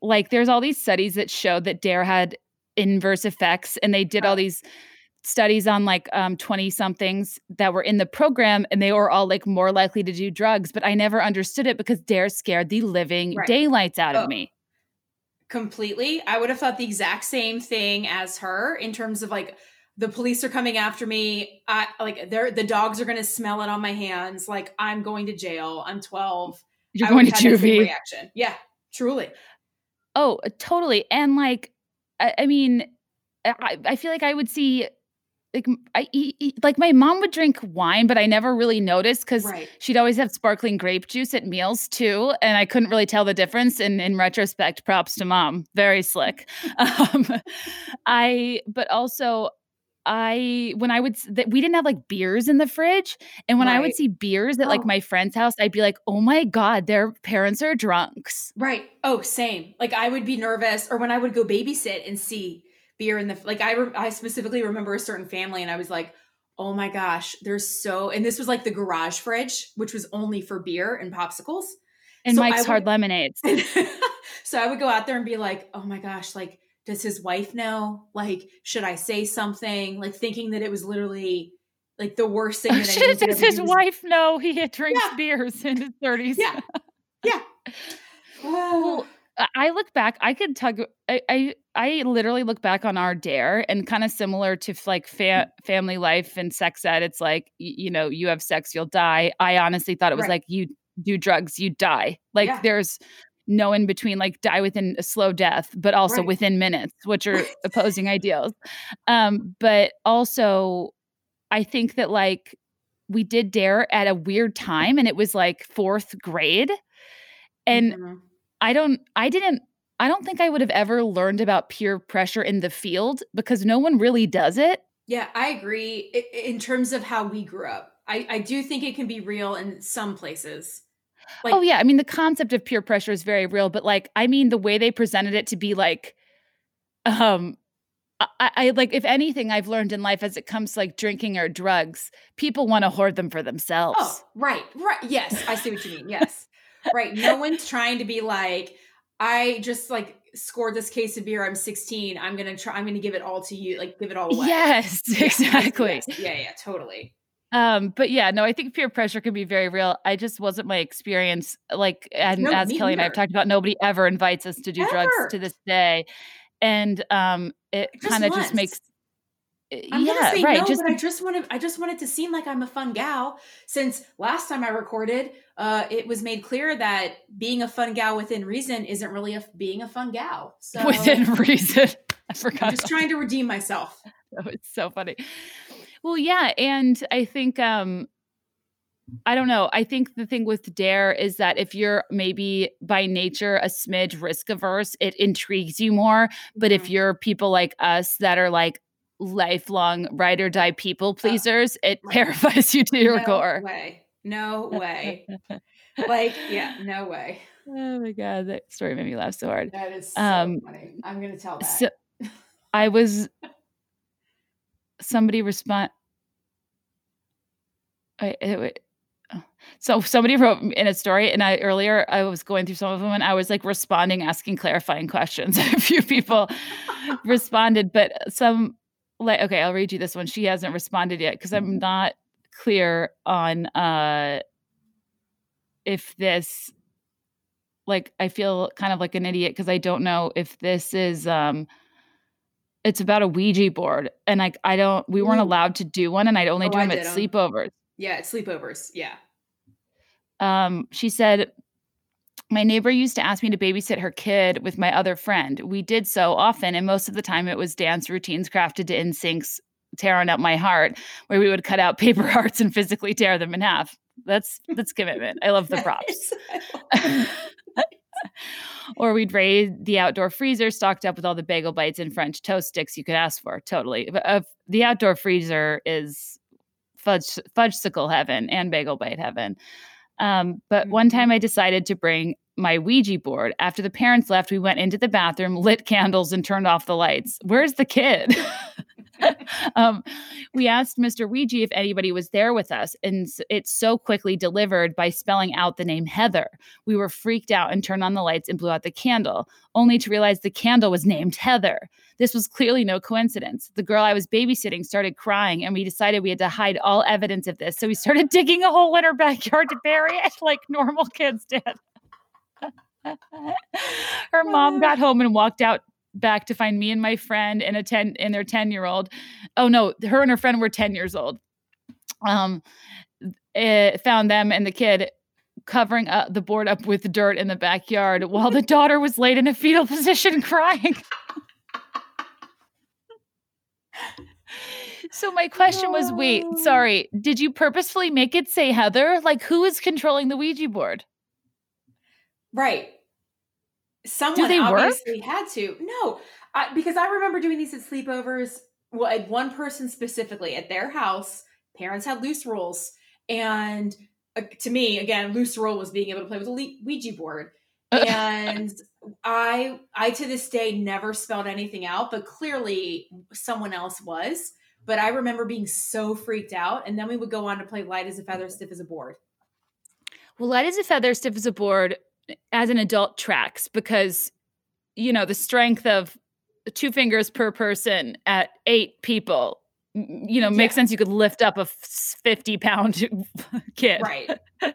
like, there's all these studies that show that Dare had inverse effects, and they did all Oh. these studies on like um 20 somethings that were in the program and they were all like more likely to do drugs but i never understood it because dare scared the living Right. daylights out Oh. of me completely. I would have thought the exact same thing as her in terms of like the police are coming after me. I like they're the dogs are gonna smell it on my hands. Like I'm going to jail. I'm 12. you're I going to have had that same juvie reaction. Yeah, truly. Oh, totally. And like, I, I mean, I, I feel like I would see, like, I eat, like my mom would drink wine, but I never really noticed because Right. she'd always have sparkling grape juice at meals too, and I couldn't really tell the difference. And in retrospect, props to mom, very slick. um, I, but also. I when I would that we didn't have like beers in the fridge, and when I would see beers at Oh. like my friend's house, I'd be like, "Oh my god, their parents are drunks." Right. Oh, same. Like I would be nervous, or when I would go babysit and see beer in the like I re- I specifically remember a certain family, and I was like, oh my gosh, there's so and this was like the garage fridge, which was only for beer and popsicles. And So Mike's hard would- lemonades. so I would go out there and be like, oh my gosh, like does his wife know? Like, should I say something? Like thinking that it was literally like the worst thing that Does his wife know he had drinks Yeah. beers in his 30s? Yeah. Yeah. Well, I- look back, I could tug I, I I literally look back on our dare and kind of similar to like fa- family life and sex ed. It's like y- you know, you have sex, you'll die. I honestly thought it was Right. like you do drugs, you die. Like Yeah. there's no in between, like die within a slow death, but also Right. within minutes, which are opposing ideals. Um, but also I think that like we did dare at a weird time and it was like fourth grade. And Mhm. I don't I didn't I don't think I would have ever learned about peer pressure in the field because no one really does it. Yeah, I agree. In terms of how we grew up, I, I do think it can be real in some places. Like, oh yeah, I mean the concept of peer pressure is very real, but like I mean the way they presented it to be like um I, I like if anything I've learned in life as it comes to like drinking or drugs, people want to hoard them for themselves. oh, right, right. Yes, I see what you mean. Yes, right. No one's trying to be like, I just like scored this case of beer. I'm 16. I'm gonna try. I'm gonna give it all to you. Like, give it all away. Yes, exactly. yes, Yeah, yeah, totally. Um, but yeah, no, I think peer pressure can be very real. I just wasn't my experience. Like, and No, as Kelly and I have talked about, nobody ever invites us to do drugs to this day, and um, it kind of just makes. I'm yeah, gonna say right. no, just but I just wanted I just wanted to seem like I'm a fun gal. Since last time I recorded, uh, it was made clear that being a fun gal within reason isn't really a, being a fun gal. So within reason. I forgot. I'm just trying to redeem myself. that. It's so funny. Well, yeah, and I think um, I don't know. I think the thing with dare is that if you're maybe by nature a smidge risk averse, it intrigues you more. But if Mhm. you're people like us that are like lifelong ride or die people pleasers, it right. terrifies you to your core. no core. way, no way, like yeah, no way. Oh my god, that story made me laugh so hard. That is so Um, funny. I'm gonna tell that. So I was somebody respond. I, it, oh. so somebody wrote in a story, and I earlier I was going through some of them, and I was like responding, asking clarifying questions. a few people responded, but some like okay, I'll read you this one. She hasn't responded yet because I'm not clear on uh if this like I feel kind of like an idiot because I don't know if this is um it's about a Ouija board and like I don't we weren't allowed to do one and I'd only Oh, do them at sleepovers. yeah, it's sleepovers. Yeah. Um she said my neighbor used to ask me to babysit her kid with my other friend. We did so often, and most of the time it was dance routines crafted to NSYNC's tearing up my heart, where we would cut out paper hearts and physically tear them in half. That's that's commitment. I love the props. or we'd raid the outdoor freezer stocked up with all the bagel bites and French toast sticks you could ask for. Totally. Uh, the outdoor freezer is fudge fudgesicle heaven and bagel bite heaven. Um, but one time mm-hmm. I decided to bring my Ouija board. After the parents left, we went into the bathroom, lit candles, and turned off the lights. Where's the kid? um, we asked Mr. Ouija if anybody was there with us, and it so quickly delivered by spelling out the name Heather. We were freaked out and turned on the lights and blew out the candle, only to realize the candle was named Heather. This was clearly no coincidence. The girl I was babysitting started crying, and we decided we had to hide all evidence of this. So we started digging a hole in her backyard to bury it like normal kids did. her mom got home and walked out back to find me and my friend and a 10 and their 10 year old. Oh no, her and her friend were 10 years old. Um found them and the kid covering up the board up with dirt in the backyard while the daughter was laid in a fetal position crying. so my question was wait, sorry, did you purposefully make it say Heather? Like who is controlling the Ouija board? Right someone obviously work? had to. No, I, because I remember doing these at sleepovers. Well, at one person specifically at their house, parents had loose rules, and uh, to me, again, loose rule was being able to play with a Ouija board. and I, I to this day never spelled anything out, but clearly someone else was. But I remember being so freaked out, and then we would go on to play light as a feather, stiff as a board. Well, light as a feather, stiff as a board as an adult tracks because you know the strength of two fingers per person at eight people you know makes sense. You could lift up a 50 pound kid. Right.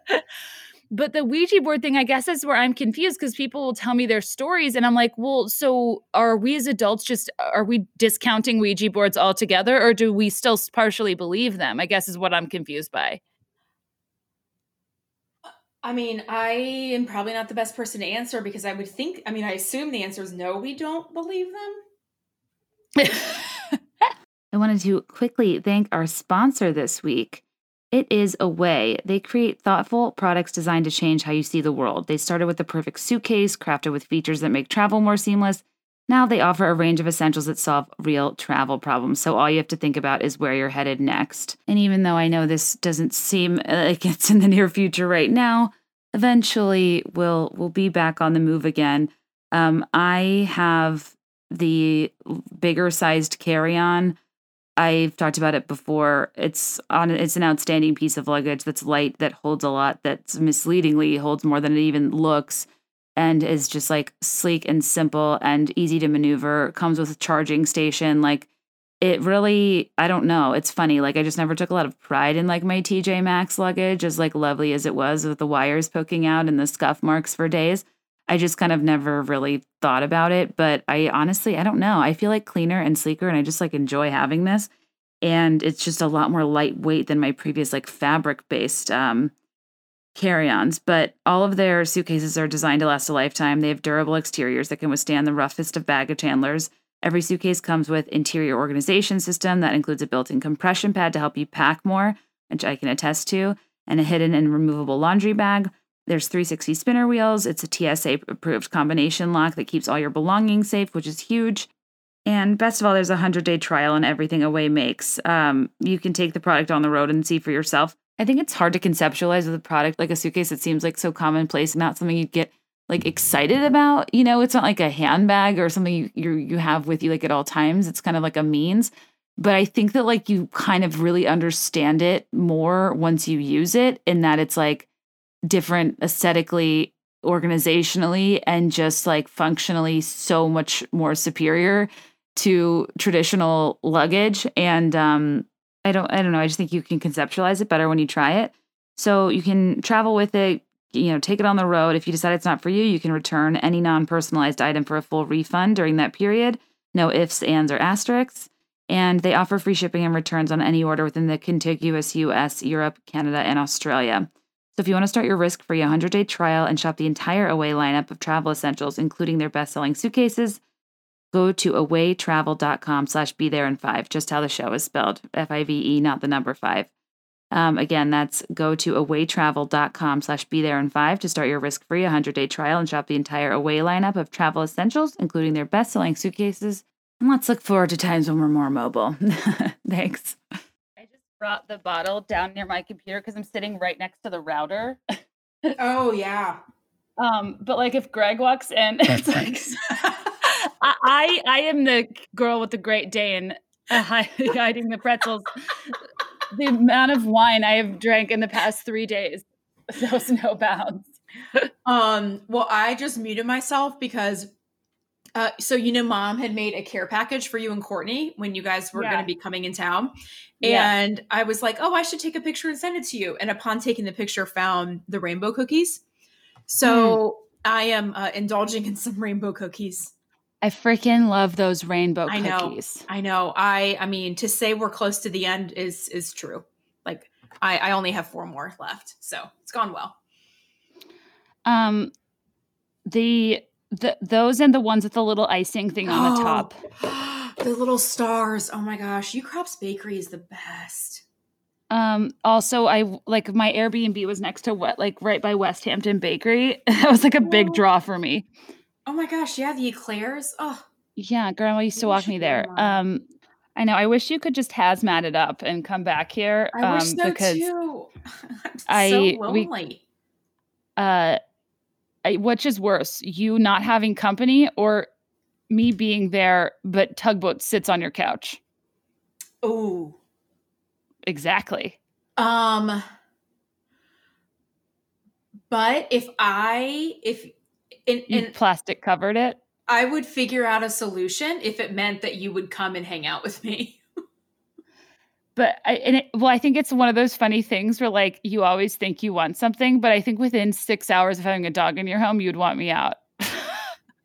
But the ouija board thing i guess is where i'm confused because people will tell me their stories and i'm like well so are we as adults just are we discounting ouija boards altogether or do we still partially believe them? I guess is what i'm confused by I mean, I am probably not the best person to answer because I would think, I mean, I assume the answer is no, we don't believe them. I wanted to quickly thank our sponsor this week. It is Away. They create thoughtful products designed to change how you see the world. They started with the perfect suitcase, crafted with features that make travel more seamless. Now they offer a range of essentials that solve real travel problems. So all you have to think about is where you're headed next. And even though I know this doesn't seem like it's in the near future right now, eventually we'll we'll be back on the move again. Um, I have the bigger sized carry-on. I've talked about it before. It's on it's an outstanding piece of luggage that's light, that holds a lot, that's misleadingly holds more than it even looks and is just like sleek and simple and easy to maneuver. Comes with a charging station. Like it really, I don't know. It's funny. Like I just never took a lot of pride in like my TJ Maxx luggage, as like lovely as it was with the wires poking out and the scuff marks for days. I just kind of never really thought about it. But I honestly, I don't know. I feel like cleaner and sleeker, and I just like enjoy having this. And it's just a lot more lightweight than my previous like fabric based um, carry ons, but all of their suitcases are designed to last a lifetime. They have durable exteriors that can withstand the roughest of baggage handlers. Every suitcase comes with interior organization system that includes a built-in compression pad to help you pack more, which I can attest to, and a hidden and removable laundry bag. There's 360 spinner wheels. It's a TSA approved combination lock that keeps all your belongings safe, which is huge. And best of all, there's a 100 day trial on everything Away makes. Um, you can take the product on the road and see for yourself. I think it's hard to conceptualize with a product like a suitcase that seems like so commonplace, and not something you'd get like excited about. You know, it's not like a handbag or something you you, you have with you like at all times. It's kind of like a means. But I think that like you kind of really understand it more once you use it, in that it's like different aesthetically, organizationally, and just like functionally so much more superior to traditional luggage. And um I don't I don't know. I just think you can conceptualize it better when you try it. So you can travel with it, you know, take it on the road. If you decide it's not for you, you can return any non-personalized item for a full refund during that period. No ifs, ands, or asterisks. And they offer free shipping and returns on any order within the contiguous US, Europe, Canada, and Australia. So if you want to start your risk-free 100-day trial and shop the entire Away lineup of travel essentials, including their best-selling suitcases, go to awaytravel.com slash be there in five, just how the show is spelled F I V E, not the number five. Um, again, that's go to awaytravel.com slash be there in five to start your risk free 100 day trial and shop the entire Away lineup of travel essentials, including their best selling suitcases. And let's look forward to times when we're more mobile. Thanks. I just brought the bottle down near my computer because I'm sitting right next to the router. Oh yeah. Um, but like if Greg walks in, it's like I, I am the girl with the Great Dane uh, hiding the pretzels. the amount of wine I have drank in the past three days knows no bounds. Um, well, I just muted myself because uh, so you know mom had made a care package for you and Courtney when you guys were Yeah. going to be coming in town. Yeah. And I was like, "Oh, I should take a picture and send it to you." And upon taking the picture found the rainbow cookies. So, I am uh, indulging in some rainbow cookies. I freaking love those rainbow I know. cookies. I know. I I mean, to say we're close to the end is is true. Like I I only have four more left. So, it's gone well. Um, the the those and the ones with the little icing thing on the top. the little stars. Oh my gosh, you Crops Bakery is the best. Um, also, I like my Airbnb was next to what like right by West Hampton Bakery. that was like a big Oh. draw for me. Oh my gosh, yeah, the eclairs. Oh, Yeah, grandma used to walk me there. Um, I know. I wish you could just hazmat it up and come back here. I um, wish so because too. I'm I- so we- lonely. uh, I, which is worse, you not having company or me being there, but tugboat sits on your couch? Oh, Exactly. um, but if I if and, and plastic covered it. I would figure out a solution if it meant that you would come and hang out with me. But I, and it, well, I think it's one of those funny things where like you always think you want something, but I think within six hours of having a dog in your home, you'd want me out.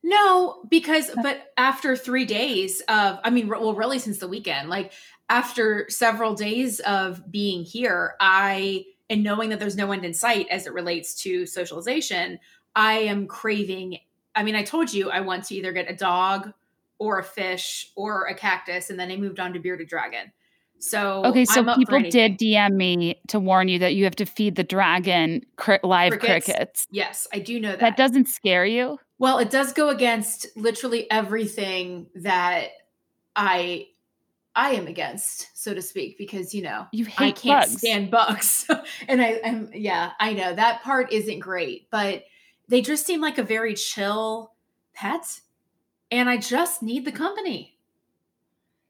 No, because but after three days of, I mean, well, really since the weekend, like after several days of being here, I and knowing that there's no end in sight as it relates to socialization, I am craving. I mean, I told you I want to either get a dog or a fish or a cactus, and then I moved on to bearded dragon. So Okay, so people did DM me to warn you that you have to feed the dragon cri- live Crickets? crickets. Yes, I do know that. That doesn't scare you. Well, it does go against literally everything that I I am against, so to speak, because you know You hate I can't bugs. stand bugs, and I am yeah, I know that part isn't great, but they just seem like a very chill pet, and I just need the company.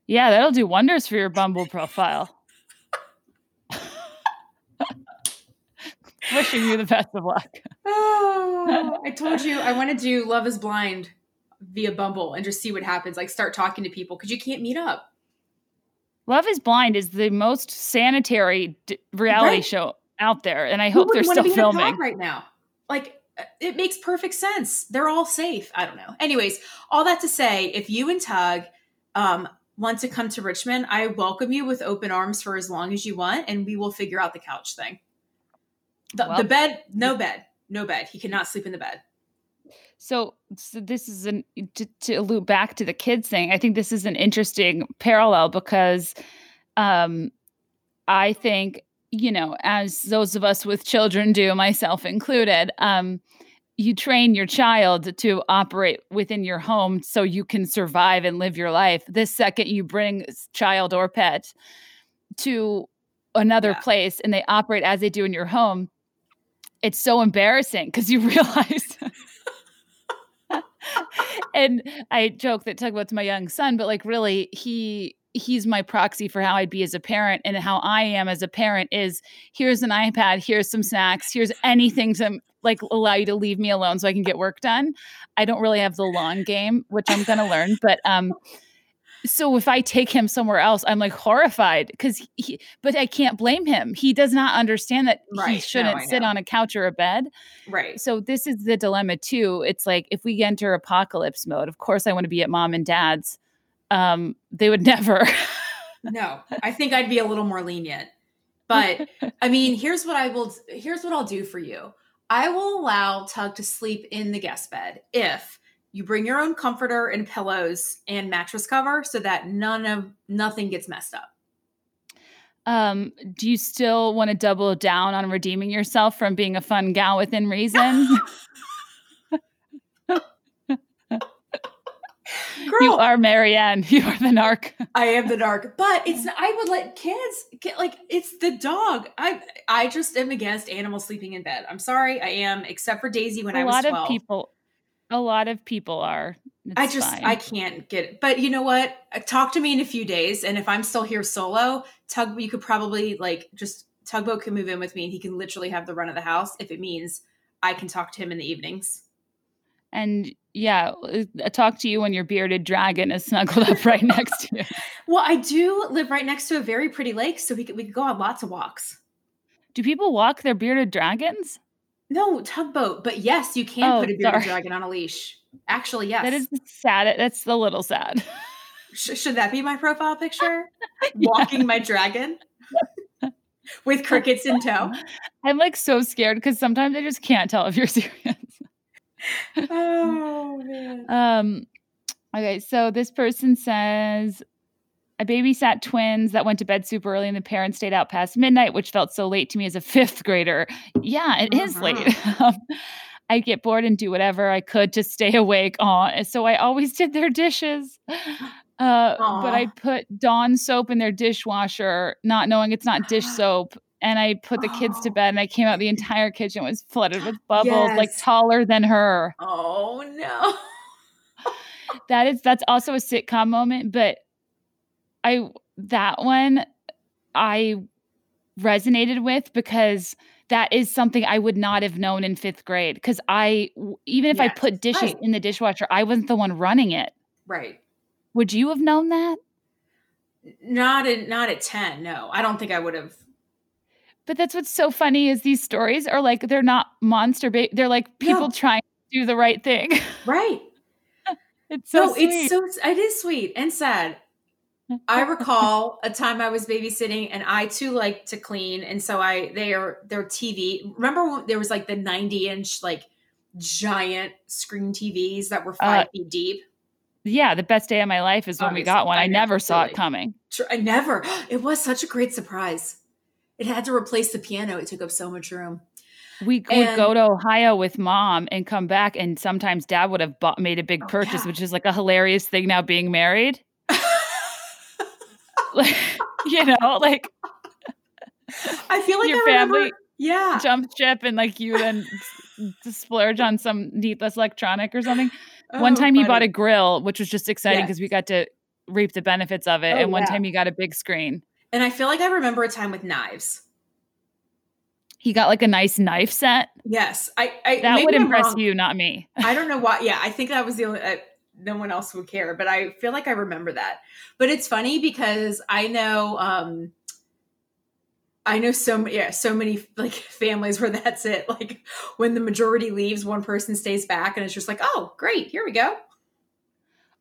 Yeah, that'll do wonders for your Bumble profile. Wishing you the best of luck. Oh, I told you I want to do Love Is Blind via Bumble and just see what happens. Like start talking to people because you can't meet up. Love is Blind is the most sanitary d- reality Right. show out there, and I Who hope they're still be in a pod filming. right now. Like it makes perfect sense. They're all safe. I don't know. Anyways, all that to say, if you and Tug um, want to come to Richmond, I welcome you with open arms for as long as you want, and we will figure out the couch thing. The, Well- the bed, no bed, no bed. He cannot sleep in the bed. So, so this is an to, to loop back to the kids thing. I think this is an interesting parallel because um, I think you know, as those of us with children do, myself included, um, you train your child to operate within your home so you can survive and live your life. The second you bring child or pet to another Yeah. place and they operate as they do in your home, it's so embarrassing because you realize. and I joke that Tugboat's my young son, but like really, he he's my proxy for how I'd be as a parent and how I am as a parent is here's an iPad, here's some snacks, here's anything to like allow you to leave me alone so I can get work done. I don't really have the long game, which I'm gonna learn, but um so if I take him somewhere else, I'm like horrified because he, but I can't blame him. He does not understand that Right. he shouldn't I sit on a couch or a bed Right. so this is the dilemma too it's like if we enter apocalypse mode of course i want to be at mom and dad's um they would never No, I think I'd be a little more lenient. But I mean, here's what I will here's what I'll do for you. I will allow Tug to sleep in the guest bed if you bring your own comforter and pillows and mattress cover so that none of nothing gets messed up. Um, do you still want to double down on redeeming yourself from being a fun gal within reason? Girl, you are Mary Anne. You are the narc. I am the narc, but it's I would let kids get like it's the dog. I I just am against animals sleeping in bed. I'm sorry, I am, except for Daisy when a I was lot 12. of people, a lot of people are. It's I just fine. I can't get it. But you know what? Uh, Talk to me in a few days, and if I'm still here solo, Tug, you could probably like just Tugboat can move in with me, and he can literally have the run of the house if it means I can talk to him in the evenings. And yeah, I uh, talk to you when your bearded dragon is snuggled up right next to you. Well, I do live right next to a very pretty lake, so we could we could go on lots of walks. Do people walk their bearded dragons? No tugboat, but yes, you can Oh, put a bearded sorry. dragon on a leash. Actually, yes. That is sad. That's a little sad. Sh- should that be my profile picture? Walking my dragon with crickets in tow. I'm like so scared because sometimes I just can't tell if you're serious. Oh man. Um, okay, so this person says, I babysat twins that went to bed super early and the parents stayed out past midnight, which felt so late to me as a fifth grader. Yeah, it is late. Um, I get bored and do whatever I could to stay awake. Aw, so I always did their dishes. Uh, but I put Dawn soap in their dishwasher, not knowing it's not dish soap. And I put the kids to Oh. bed, and I came out. The entire kitchen was flooded with bubbles, like taller than her Oh no. that is that's also a sitcom moment but i that one i resonated with because that is something i would not have known in fifth grade because I even if i put dishes right. in the dishwasher i wasn't the one running it Right. would you have known that Not at not at 10. No. I don't think I would have. But that's what's so funny is these stories are like they're not monster ba- they're like people No. trying to do the right thing Right. it's so no, sweet. it's so it is sweet and sad. I recall a time I was babysitting and I too like to clean. And so I they are their TV. Remember when there was like the 90 inch like giant screen TVs that were uh, five feet deep? yeah the best day of my life is when we got one I i know, never saw it coming I never. It was such a great surprise. It had to replace the piano. It took up so much room. We would go to Ohio with mom and come back, and sometimes dad would have bought, made a big Oh, purchase, yeah. which is like a hilarious thing now being married. Like, you know, like I feel like Your I remember- family Yeah. jump ship, and like you then splurge on some needless electronic or something. One Oh, time he bought a grill, which was just exciting Yes. because we got to reap the benefits of it. Oh, and one yeah. time he got a big screen. And I feel like I remember a time with knives. He got like a nice knife set. Yes. I, I That would I'm impress wrong. you, not me. I don't know why. Yeah, I think that was the only. Uh, no one else would care, but I feel like I remember that. But it's funny because I know, um I know so many, yeah, so many like families where that's it. Like when the majority leaves, one person stays back, and it's just like, oh, great, here we go.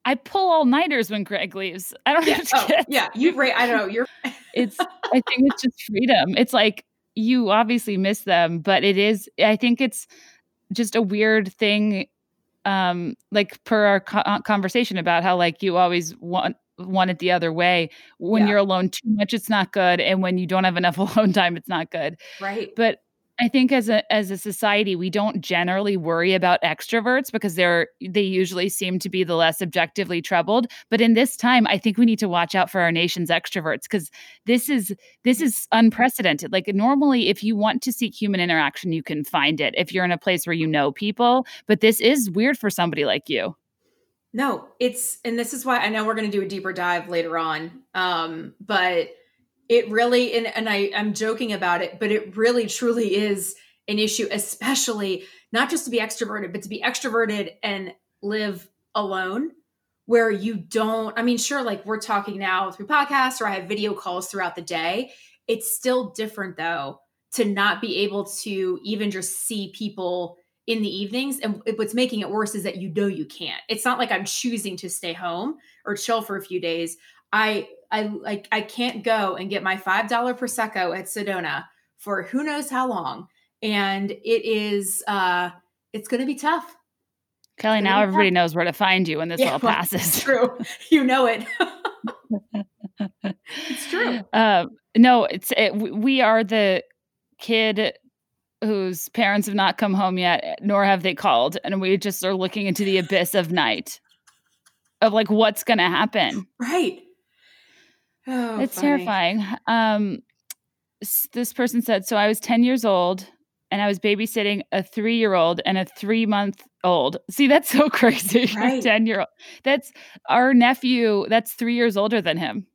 I pull all nighters when Greg leaves. I don't Yeah, have oh, yeah. You, right? I don't know. You're it's i think it's just freedom it's like you obviously miss them but it is i think it's just a weird thing um like per our co- uh, conversation about how like you always want want it the other way when Yeah. you're alone too much it's not good and when you don't have enough alone time it's not good right. but i think as a as a society we don't generally worry about extroverts because they're they usually seem to be the less objectively troubled but in this time i think we need to watch out for our nation's extroverts because this is this is unprecedented like normally if you want to seek human interaction you can find it if you're in a place where you know people but this is weird for somebody like you No, it's and this is why I know we're going to do a deeper dive later on. Um, but it really and and I I'm joking about it, but it really truly is an issue, especially not just to be extroverted, but to be extroverted and live alone where you don't I mean sure like we're talking now through podcasts or I have video calls throughout the day. It's still different though to not be able to even just see people in the evenings. And what's making it worse is that you know you can't. It's not like i'm choosing to stay home or chill for a few days i i like i can't go and get my five dollar prosecco at sedona for who knows how long. And it is uh it's gonna be tough. Kelly now everybody knows where to find you when this Yeah, all well, passes. it's true. You know it. It's true. Uh, No, it's it, we are the kid whose parents have not come home yet, nor have they called, and we just are looking into the abyss of night of like what's going to happen. Right. Oh, it's funny. terrifying. Um, this person said, so I was 10 years old and I was babysitting a three year old and a three month old. See, that's so crazy. Right. 10 year old. That's our nephew, that's three years older than him.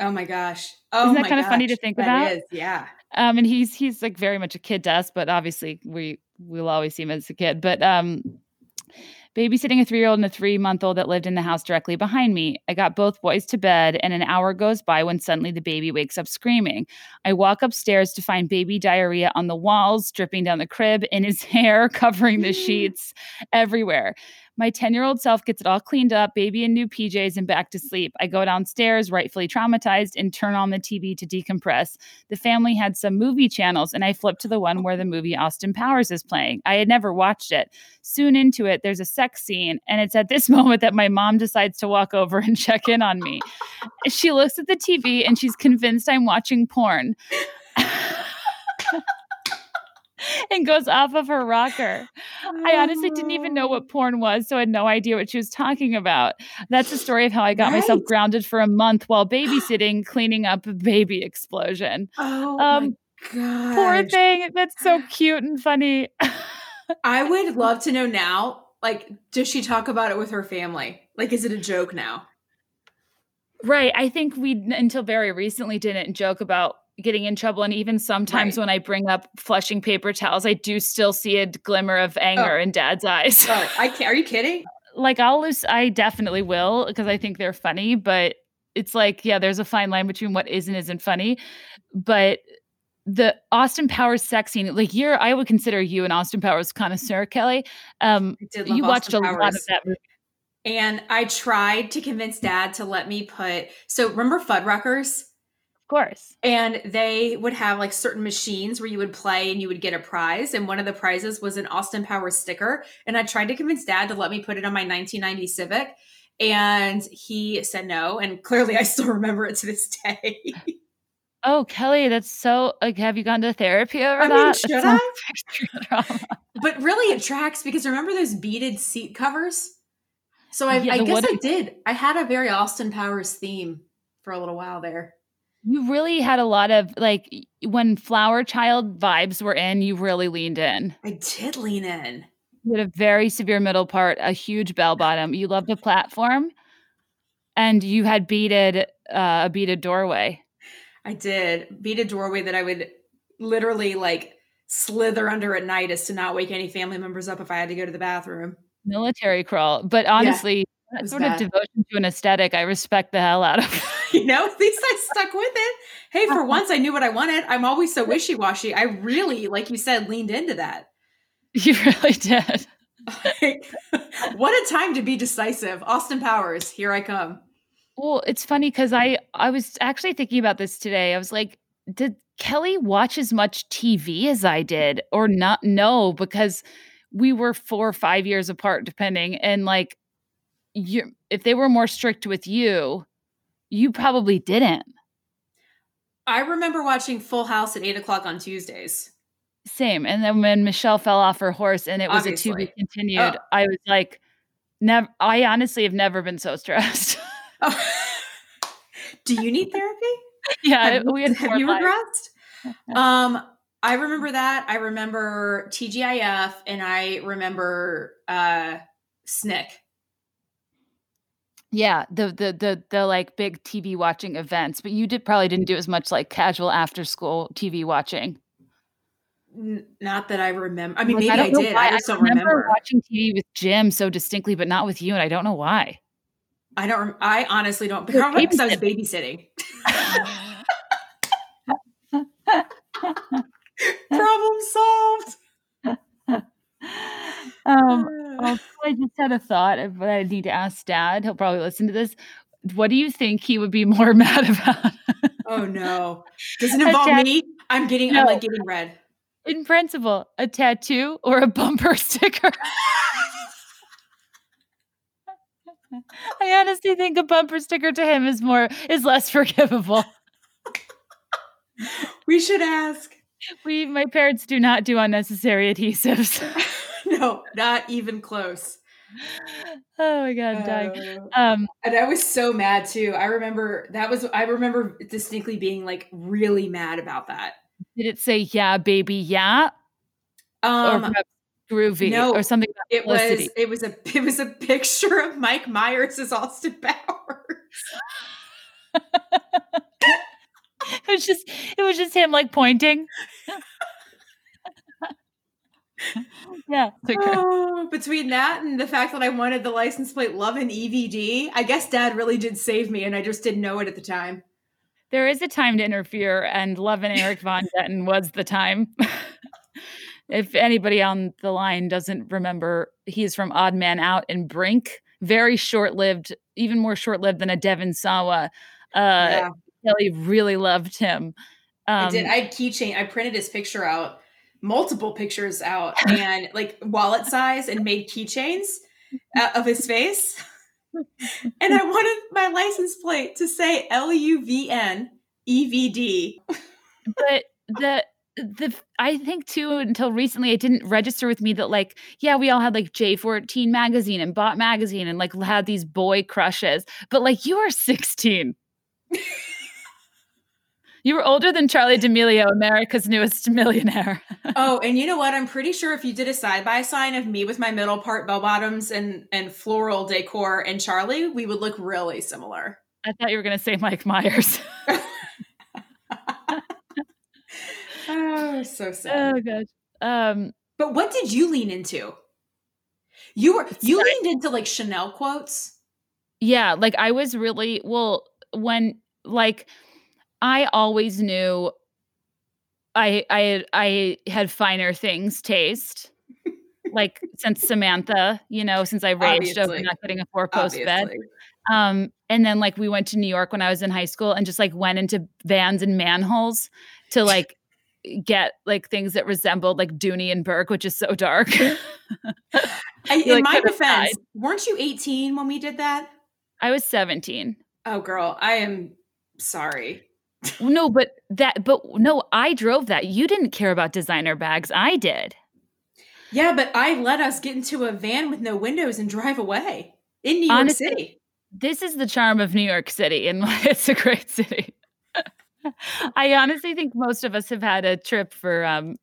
Oh my gosh. Oh Isn't that my kinda funny to think That about? is, yeah. Um, and he's he's like very much a kid to us, but obviously we we'll always see him as a kid. But um babysitting a three-year-old and a three-month-old that lived in the house directly behind me. I got both boys to bed, and an hour goes by when suddenly the baby wakes up screaming. I walk upstairs to find baby diarrhea on the walls, dripping down the crib, in his hair, covering the mm. sheets everywhere. My 10 year old self gets it all cleaned up, baby in new PJs, and back to sleep. I go downstairs, rightfully traumatized, and turn on the TV to decompress. The family had some movie channels, and I flip to the one where the movie Austin Powers is playing. I had never watched it. Soon into it, there's a sex scene, and it's at this moment that my mom decides to walk over and check in on me. She looks at the TV and she's convinced I'm watching porn. and goes off of her rocker. I honestly didn't even know what porn was, so I had no idea what she was talking about. That's the story of how I got myself grounded for a month while babysitting, cleaning up a baby explosion. Oh Um, my Poor thing. That's so cute and funny. I would love to know now, like, does she talk about it with her family? Like, is it a joke now? right. I think we, until very recently, didn't joke about getting in trouble. And even sometimes Right. when I bring up flushing paper towels, I do still see a glimmer of anger Oh. in dad's eyes. Oh, I can't. Are you kidding? like I'll lose I definitely will because I think they're funny, but it's like, yeah, there's a fine line between what is and isn't funny. But the Austin Powers sex scene, like you're I would consider you an Austin Powers connoisseur, Kelly. Um I did love you watched Austin a lot of that movie. And I tried to convince dad to let me put, so remember Fuddruckers? Course. And they would have like certain machines where you would play and you would get a prize. And one of the prizes was an Austin Powers sticker. And I tried to convince dad to let me put it on my 1990 Civic. And he said no. And clearly I still remember it to this day. Oh, Kelly, that's so like have you gone to therapy over I mean, that? should That sounds but really it tracks because remember those beaded seat covers? So I, Yeah, I guess I did. I had a very Austin Powers theme for a little while there. You really had a lot of like when Flower Child vibes were in, you really leaned in. I did lean in. You had a very severe middle part, a huge bell bottom. You loved the platform, and you had beaded uh, a beaded doorway. I did Beaded doorway that I would literally like slither under at night as to not wake any family members up if I had to go to the bathroom. military crawl. But honestly, that sort bad. of devotion to an aesthetic, I respect the hell out of. You know, at least I stuck with it. Hey, for once I knew what I wanted. I'm always so wishy washy. I really, like you said, leaned into that. you really did. Like, what a time to be decisive. Austin Powers, here I come. Well, it's funny because I I was actually thinking about this today. I was like, did Kelly watch as much TV as I did, or not? No, because we were four or five years apart, depending. And like, you, if they were more strict with you, you probably didn't. I remember watching Full House at eight o'clock on Tuesdays. Same. And then when Michelle fell off her horse and it was a to Obviously. be continued, Oh. I was like, never. I honestly have never been so stressed. Oh. Do you need therapy? yeah, have, we had have you regressed? um, I remember that. I remember TGIF, and I remember uh, SNICK. Yeah, the the the the like big TV watching events, but you did probably didn't do as much like casual after school TV watching. N- not that I remember. I mean, Like, maybe I, don't did. why. I just don't remember, remember. watching TV with Jim so distinctly, but not with you, and I don't know why. I don't. rem- I honestly don't. Because I was babysitting. Problem solved. um, also, I just had a thought of what I need to ask Dad. He'll probably listen to this. What do you think he would be more mad about? oh no! Does it A involve me? I'm getting. No. I'm like getting red. In principle, a tattoo or a bumper sticker? I honestly think a bumper sticker to him is more is less forgivable. we should ask. We, my parents do not do unnecessary adhesives. No, not even close. Oh my god, I'm dying. Uh, Um, and I was so mad too. I remember that was I remember distinctly being like really mad about that. did it say yeah, baby, yeah, Um perhaps groovy, no, or something it was it was a it was a picture of Mike Myers as Austin Powers. It was just, it was just him like pointing. yeah. it's okay. Oh, between that and the fact that I wanted the license plate love and EVD, I guess dad really did save me and I just didn't know it at the time. There is a time to interfere, and Love and Erik Von Detten was the time. if anybody on the line doesn't remember, he's from Odd Man Out and Brink. Very short lived, even more short lived than a Devon Sawa. Uh, yeah, Kelly really loved him. Um, I did. I had keychain. I printed his picture out, multiple pictures out, and like wallet size, and made keychains uh, of his face. and I wanted my license plate to say L U V N E V D. but the the I think too until recently it didn't register with me that like yeah we all had like J14 magazine and Bop magazine and like had these boy crushes but like you are 16 you were older than Charli D'Amelio America's newest millionaire Oh, and you know what? I'm pretty sure if you did a side by side of me with my middle part bell bottoms and and floral decor and Charli, we would look really similar. I thought you were going to say Mike Myers Oh, so sad. oh gosh um But what did you lean into? You were you leaned into like Chanel quotes. Yeah, like I was really well when like I always knew I I had I had finer things taste. like since Samantha, you know, since I raged over Obviously. not getting a four post bed. Um and then like we went to New York when I was in high school and just like went into vans and manholes to like get like things that resembled like Dooney and Bourke, which is so dark. I, in like, my defense, died. weren't you 18 when we did that? I was 17. Oh, girl, I am sorry. No, but that, but no, I drove that. You didn't care about designer bags. I did. Yeah, but I let us get into a van with no windows and drive away in New Honestly, York City. This is the charm of New York City, and it's a great city. I honestly think most of us have had a trip for um,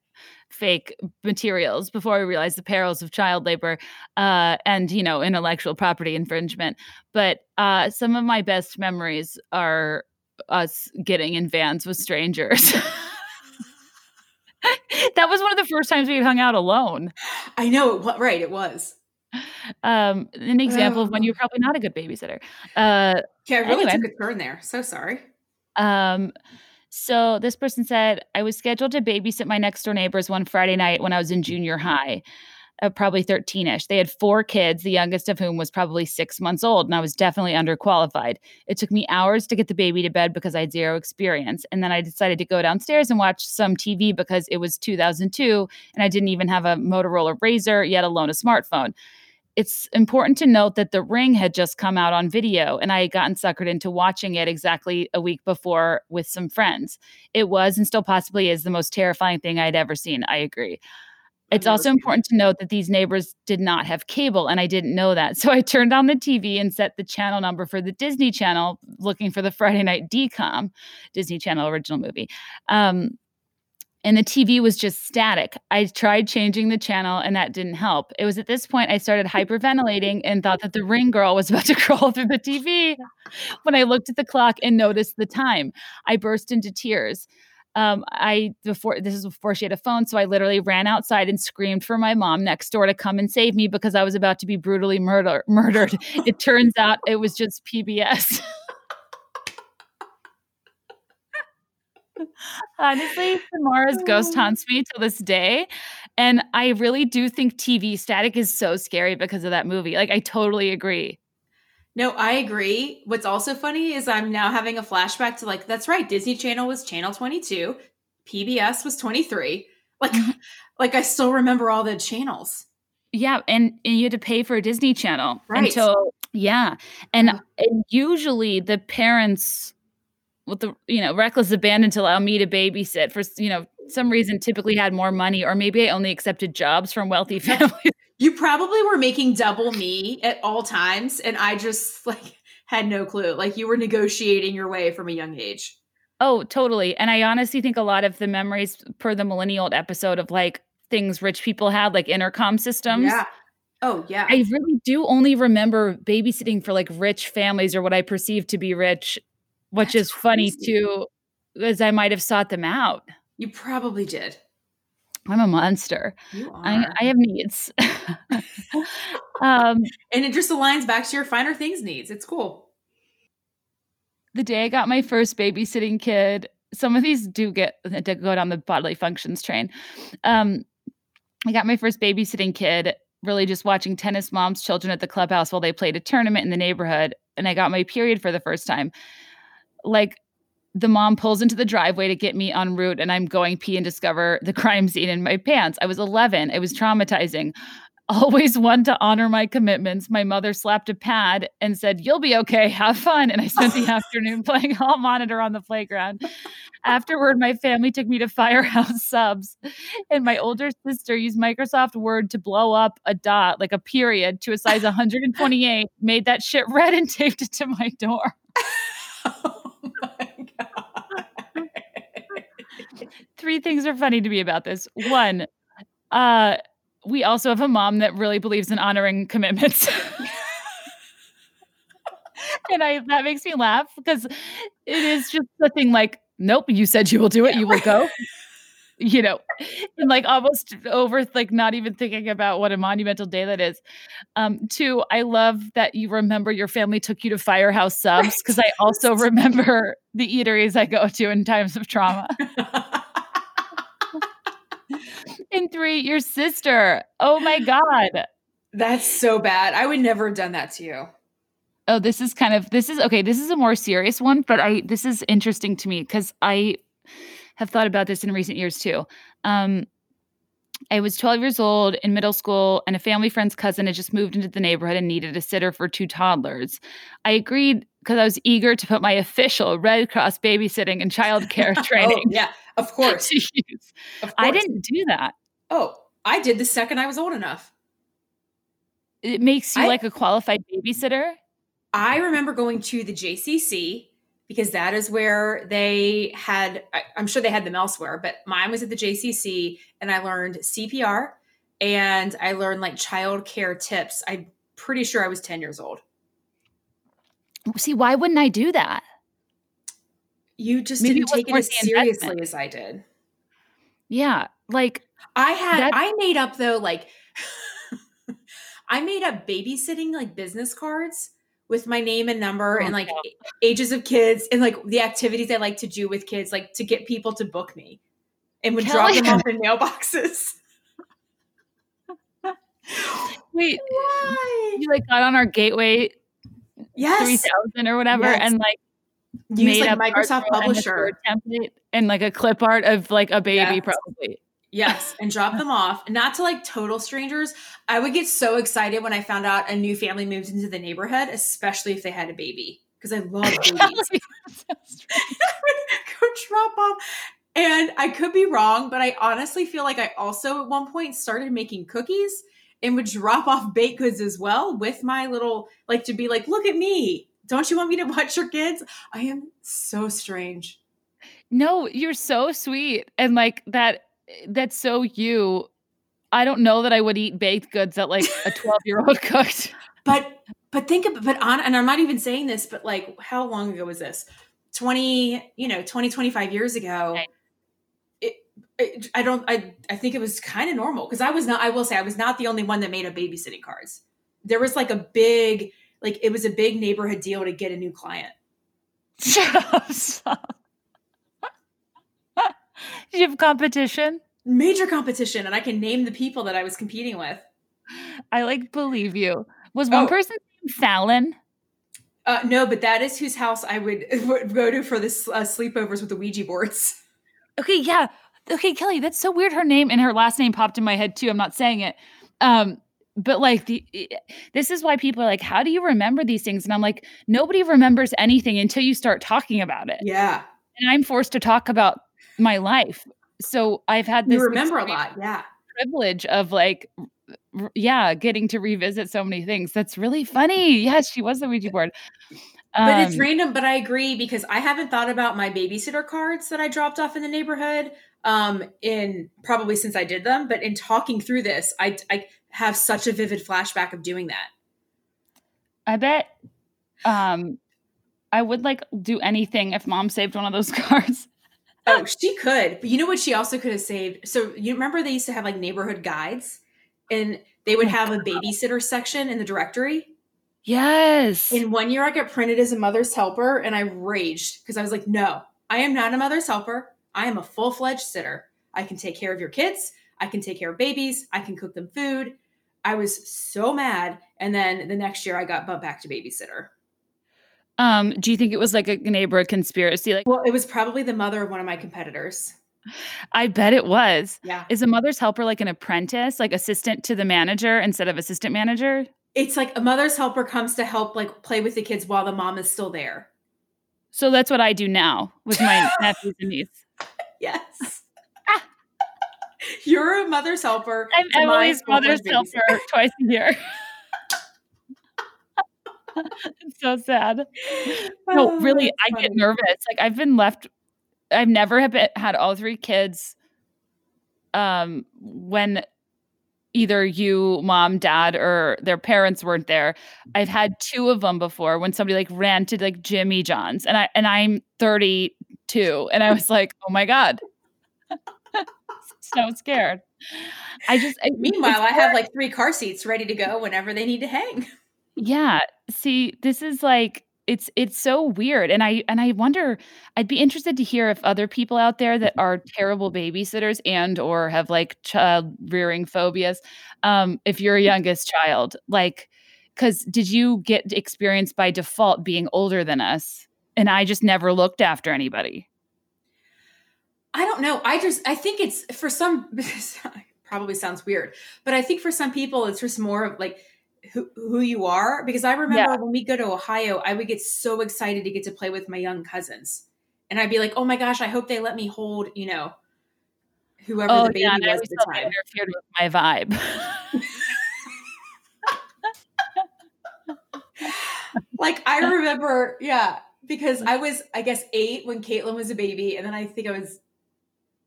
fake materials before we realize the perils of child labor uh, and you know intellectual property infringement. But uh, some of my best memories are us getting in vans with strangers. that was one of the first times we hung out alone. I know it. Right, it was. Um, an example of when Oh. you're probably not a good babysitter. Uh, Yeah, I really Anyway. took a turn there. So sorry. Um, so this person said, I was scheduled to babysit my next door neighbors one Friday night when I was in junior high, uh, probably 13 ish. They had four kids, the youngest of whom was probably six months old, and I was definitely underqualified. It took me hours to get the baby to bed because I had zero experience. And then I decided to go downstairs and watch some TV because it was 2002 and I didn't even have a Motorola Razr, yet alone a smartphone it's important to note that The Ring had just come out on video, and I had gotten suckered into watching it exactly a week before with some friends. It was and still possibly is the most terrifying thing I'd ever seen. I agree. It's also important to note that these neighbors did not have cable, and I didn't know that. So I turned on the TV and set the channel number for the Disney Channel, looking for the Friday Night DCOM, Disney Channel original movie. Um, and the TV was just static. I tried changing the channel and that didn't help. It was at this point I started hyperventilating and thought that the ring girl was about to crawl through the TV when I looked at the clock and noticed the time. I burst into tears. Um, I before this is before she had a phone, so I literally ran outside and screamed for my mom next door to come and save me because I was about to be brutally murder- murdered. It turns out it was just PBS. Honestly, Samara's ghost haunts me till this day. And I really do think TV static is so scary because of that movie. Like, I totally agree. No, I agree. What's also funny is I'm now having a flashback to like, that's right, Disney Channel was channel 22, PBS was 23. Like, Mhm. like I still remember all the channels. Yeah. And, and you had to pay for a Disney Channel Right. until, yeah. And, Yeah. and usually the parents with the you know reckless abandon to allow me to babysit for you know some reason typically had more money or maybe I only accepted jobs from wealthy families. You probably were making double me at all times, and I just like had no clue. Like you were negotiating your way from a young age. Oh, totally. And I honestly think a lot of the memories per the millennial episode of like things rich people had, like intercom systems. Yeah. Oh, yeah. I really do only remember babysitting for like rich families or what I perceive to be rich, which That's is funny crazy. too, as I might have sought them out. you probably did. I'm a monster. I, I have needs. um, and it just aligns back to your finer things needs. It's cool. the day I got my first babysitting kid, some of these do get to go down the bodily functions train. Um, I got my first babysitting kid, really just watching tennis moms' children at the clubhouse while they played a tournament in the neighborhood. And I got my period for the first time. Like the mom pulls into the driveway to get me en route, and I'm going pee and discover the crime scene in my pants. I was 11. It was traumatizing. Always one to honor my commitments. My mother slapped a pad and said, You'll be okay. Have fun. And I spent the afternoon playing hall monitor on the playground. Afterward, my family took me to Firehouse Subs, and my older sister used Microsoft Word to blow up a dot, like a period, to a size 128, made that shit red and taped it to my door. oh God. Three things are funny to me about this. One, uh, we also have a mom that really believes in honoring commitments. and I that makes me laugh because it is just the thing like, nope, you said you will do it, you will go. You know, and like almost over like not even thinking about what a monumental day that is. Um, two, I love that you remember your family took you to firehouse subs because I also remember the eateries I go to in times of trauma. And three, your sister. Oh my God. That's so bad. I would never have done that to you. Oh, this is kind of this is okay. This is a more serious one, but I this is interesting to me because I have thought about this in recent years too. Um, I was 12 years old in middle school, and a family friend's cousin had just moved into the neighborhood and needed a sitter for two toddlers. I agreed because I was eager to put my official Red Cross babysitting and childcare Oh, training yeah, of course. Of I didn't do that. Oh, I did the second I was old enough. It makes you I- like a qualified babysitter. I remember going to the JCC because that is where they had, I, I'm sure they had them elsewhere, but mine was at the JCC and I learned CPR and I learned like child care tips. I'm pretty sure I was 10 years old. See, why wouldn't I do that? You just Maybe didn't take it as investment. seriously as I did. Yeah, like I had I made up though like I made up babysitting like business cards with my name and number Oh, and like a- ages of kids and like the activities I like to do with kids like to get people to book me and would drop them off in mailboxes. wait, Why? you like got on our gateway Yes. 3000 or whatever, Yes. and like Use made like up Microsoft and a Publisher. Word template and like a clip art of like a baby, Yes. probably. Yes, and drop them off. Not to like total strangers. I would get so excited when I found out a new family moved into the neighborhood, especially if they had a baby, because I love babies. go drop off. And I could be wrong, but I honestly feel like I also at one point started making cookies and would drop off baked goods as well with my little, like to be like, look at me. Don't you want me to watch your kids? I am so strange. no, you're so sweet, and like that. That's so you. I don't know that I would eat baked goods that like a twelve year old cooked. But but think of but on and I'm not even saying this, but like how long ago was this? 20, you know, 20, 25 years ago. Right. It I don't I I think it was kind of normal because I was not I will say I was not the only one that made up babysitting cards. There was like a big like it was a big neighborhood deal to get a new client. Shut up. stop. Did you have competition? Major competition and I can name the people that I was competing with. I like believe you. Was one Oh. person named Fallon? Uh, no, but that is whose house I would, would go to for the uh, sleepovers with the Ouija boards. Okay, yeah. Okay, Kelly, that's so weird. Her name and her last name popped in my head too. I'm not saying it. Um, but like the this is why people are like how do you remember these things and i'm like nobody remembers anything until you start talking about it Yeah. and i'm forced to talk about my life so i've had this You remember a lot. Yeah. privilege of like r- yeah getting to revisit so many things that's really funny yes she was the ouija board But it's Um, random, but I agree because I haven't thought about my babysitter cards that I dropped off in the neighborhood um in probably since I did them, but in talking through this, I I have such a vivid flashback of doing that. i bet um i would like do anything if mom saved one of those cards Oh, she could. But you know what she also could have saved? So you remember they used to have like neighborhood guides and they would Oh, have a babysitter section in the directory. yes In one year I got printed as a mother's helper and I raged because I was like, no, I am not a mother's helper. I am a full-fledged sitter. I can take care of your kids. I can take care of babies. I can cook them food. I was so mad. And then the next year I got bumped back to babysitter. um do you think it was like a neighborhood conspiracy like Well, it was probably the mother of one of my competitors. i bet it was Yeah. is a mother's helper like an apprentice like assistant to the manager instead of assistant manager It's like a mother's helper comes to help like play with the kids while the mom is still there. so that's what i do now with my nephews and niece Yes. You're a mother's helper. i'm emily's mother's helper twice a year. It's so sad. No Oh, really i get nervous. Like i've been left i've never have been, had all three kids um when either you mom dad or their parents weren't there. I've had two of them before when somebody like ran to like jimmy john's and i and i'm 32 and i was like oh my god so scared i just I, Meanwhile, I have like three car seats ready to go whenever they need to hang. Yeah. See, this is like it's it's so weird and I and I wonder I'd be interested to hear if other people out there that are terrible babysitters and or have like child rearing phobias um if you're a youngest child like cuz did you get experience by default being older than us and I just never looked after anybody. I don't know. I just I think it's for some probably sounds weird, but I think for some people it's just more of like who, who you are because I remember when we go to Ohio, I would get so excited to get to play with my young cousins. And I'd be like, "Oh my gosh, I hope they let me hold, you know, whoever Oh the baby yeah, and I was at the time." interfered with my vibe. like I remember, yeah, because mm-hmm. I was, I guess, eight when Caitlin was a baby, and then I think I was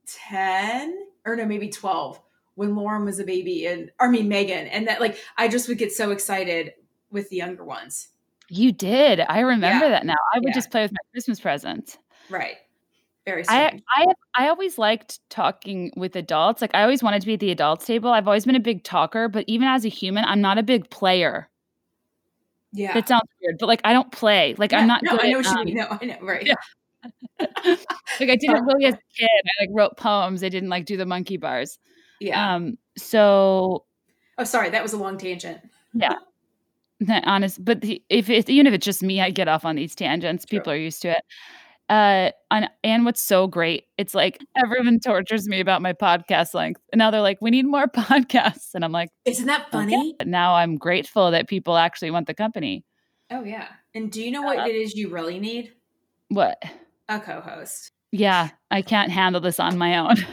ten or no, maybe twelve when Lauren was a baby, and I mean Megan, and that like I just would get so excited with the younger ones. you did. I remember Yeah. that now. I would Yeah. just play with my Christmas presents. Right. Very I. I I always liked talking with adults. Like I always wanted to be at the adults table. I've always been a big talker, but even as a human, I'm not a big player. Yeah. That sounds weird, but like I don't play. Like Yeah, I'm not No, good I know at, what you um, mean. No, I know. Right. Yeah. like I didn't really as a kid. I like wrote poems. I didn't like do the monkey bars. Yeah. Um so oh, sorry, that was a long tangent. Yeah. That honest but the, if it's even if it's just me, I get off on these tangents. True. People are used to it. Uh and, and what's so great, it's like everyone tortures me about my podcast length. And now they're like, we need more podcasts. And I'm like, Isn't that Okay. funny? But now I'm grateful that people actually want the company. Oh yeah. And do you know what Uh, it is you really need? What? A co-host. Yeah, I can't handle this on my own.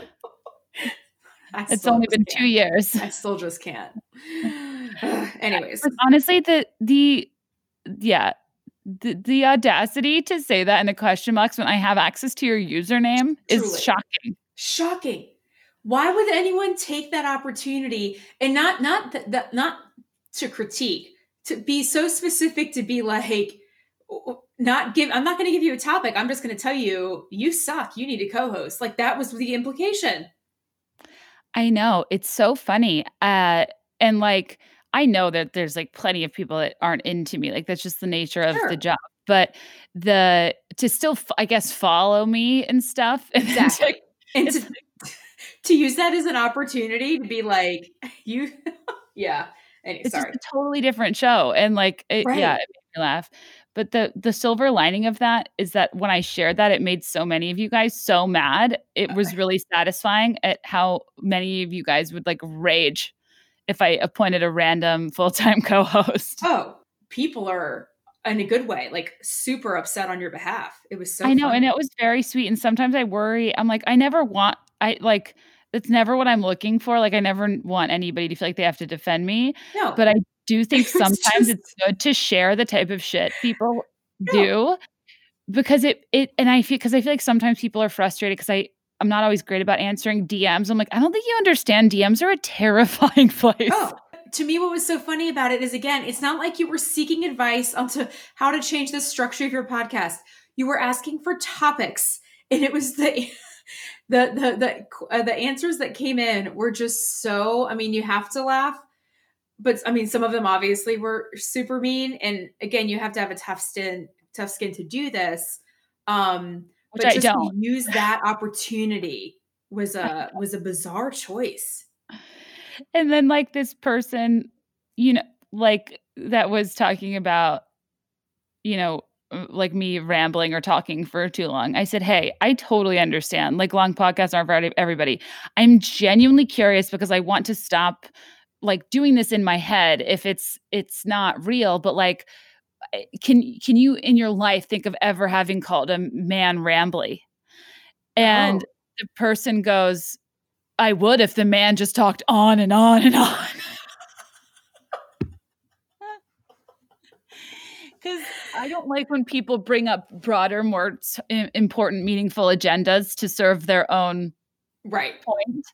It's only been two can't. years. I still just can't. Anyways, honestly, the the yeah, the, the audacity to say that in the question box when I have access to your username is shocking. shocking. Why would anyone take that opportunity and not not th- that not to critique to be so specific to be like not give I'm not going to give you a topic. I'm just going to tell you you suck. You need a co-host. Like that was the implication. I know it's so funny. Uh, and like I know that there's like plenty of people that aren't into me. Like that's just the nature of Sure. the job. But the to still, I guess, follow me and stuff. And to- Exactly. And to, to use that as an opportunity to be like you yeah. Anyway, it's sorry. just a totally different show and like it, yeah it made me laugh but the the silver lining of that is that when i shared that it made so many of you guys so mad it was really satisfying at how many of you guys would like rage if I appointed a random full time co host. Oh, people are in a good way, like super upset on your behalf. It was so I know, funny. and it was very sweet. And sometimes I worry, I'm like, I never want, I like, it's never what I'm looking for. Like, I never want anybody to feel like they have to defend me. no, But I do think sometimes just- it's good to share the type of shit people Yeah. do because it, it, and I feel, because I feel like sometimes people are frustrated because I, I'm not always great about answering DMs. I'm like, I don't think you understand. DMs are a terrifying place. Oh, to me, what was so funny about it is again, it's not like you were seeking advice onto how to change the structure of your podcast. You were asking for topics, and it was the the the the uh, the answers that came in were just so. I mean, you have to laugh, but I mean, some of them obviously were super mean, and again, you have to have a tough skin tough skin to do this. Um, Which but I don't. use that opportunity was a was a bizarre choice. And then like this person, you know, like that was talking about, you know, uh, like me rambling or talking for too long. I said, Hey, I totally understand. Like long podcasts aren't for every- everybody. I'm genuinely curious because I want to stop like doing this in my head if it's it's not real, but like can can you in your life think of ever having called a man rambly? And Oh. the person goes, I would if the man just talked on and on and on. Because I don't like when people bring up broader, more important, meaningful agendas to serve their own right. point.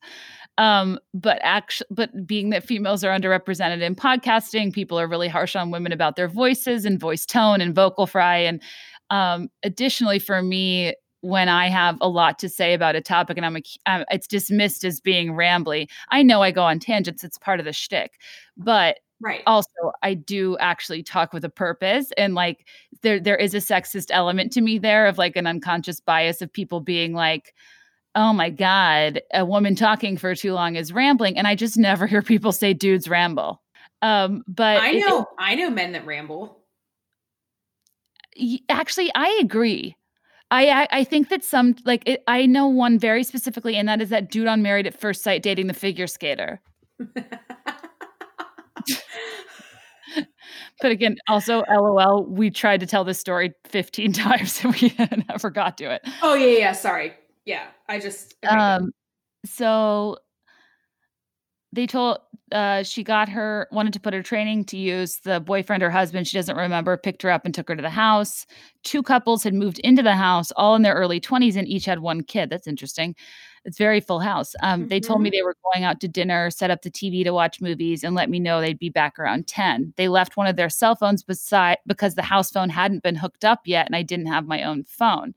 Um, but actually, but being that females are underrepresented in podcasting, people are really harsh on women about their voices and voice tone and vocal fry. And um, additionally, for me, when I have a lot to say about a topic and I'm, a, um, it's dismissed as being rambly. I know I go on tangents; it's part of the shtick. But Right. also I do actually talk with a purpose and like there there is a sexist element to me there of like an unconscious bias of people being like oh my god a woman talking for too long is rambling and I just never hear people say dudes ramble um but I it- it- know I know men that ramble. actually I agree I, I I think that some like it, I know one very specifically and that is that dude on married at first sight dating the figure skater but again also lol we tried to tell this story 15 times and we never got to it oh yeah, yeah. Sorry. Yeah, I just um so they told uh she got her wanted to put her training to use the boyfriend or husband she doesn't remember picked her up and took her to the house. Two couples had moved into the house all in their early 20s and each had one kid that's interesting. It's very full house. Um, they told me they were going out to dinner set up the tv to watch movies and let me know they'd be back around 10 they left one of their cell phones beside because the house phone hadn't been hooked up yet and i didn't have my own phone.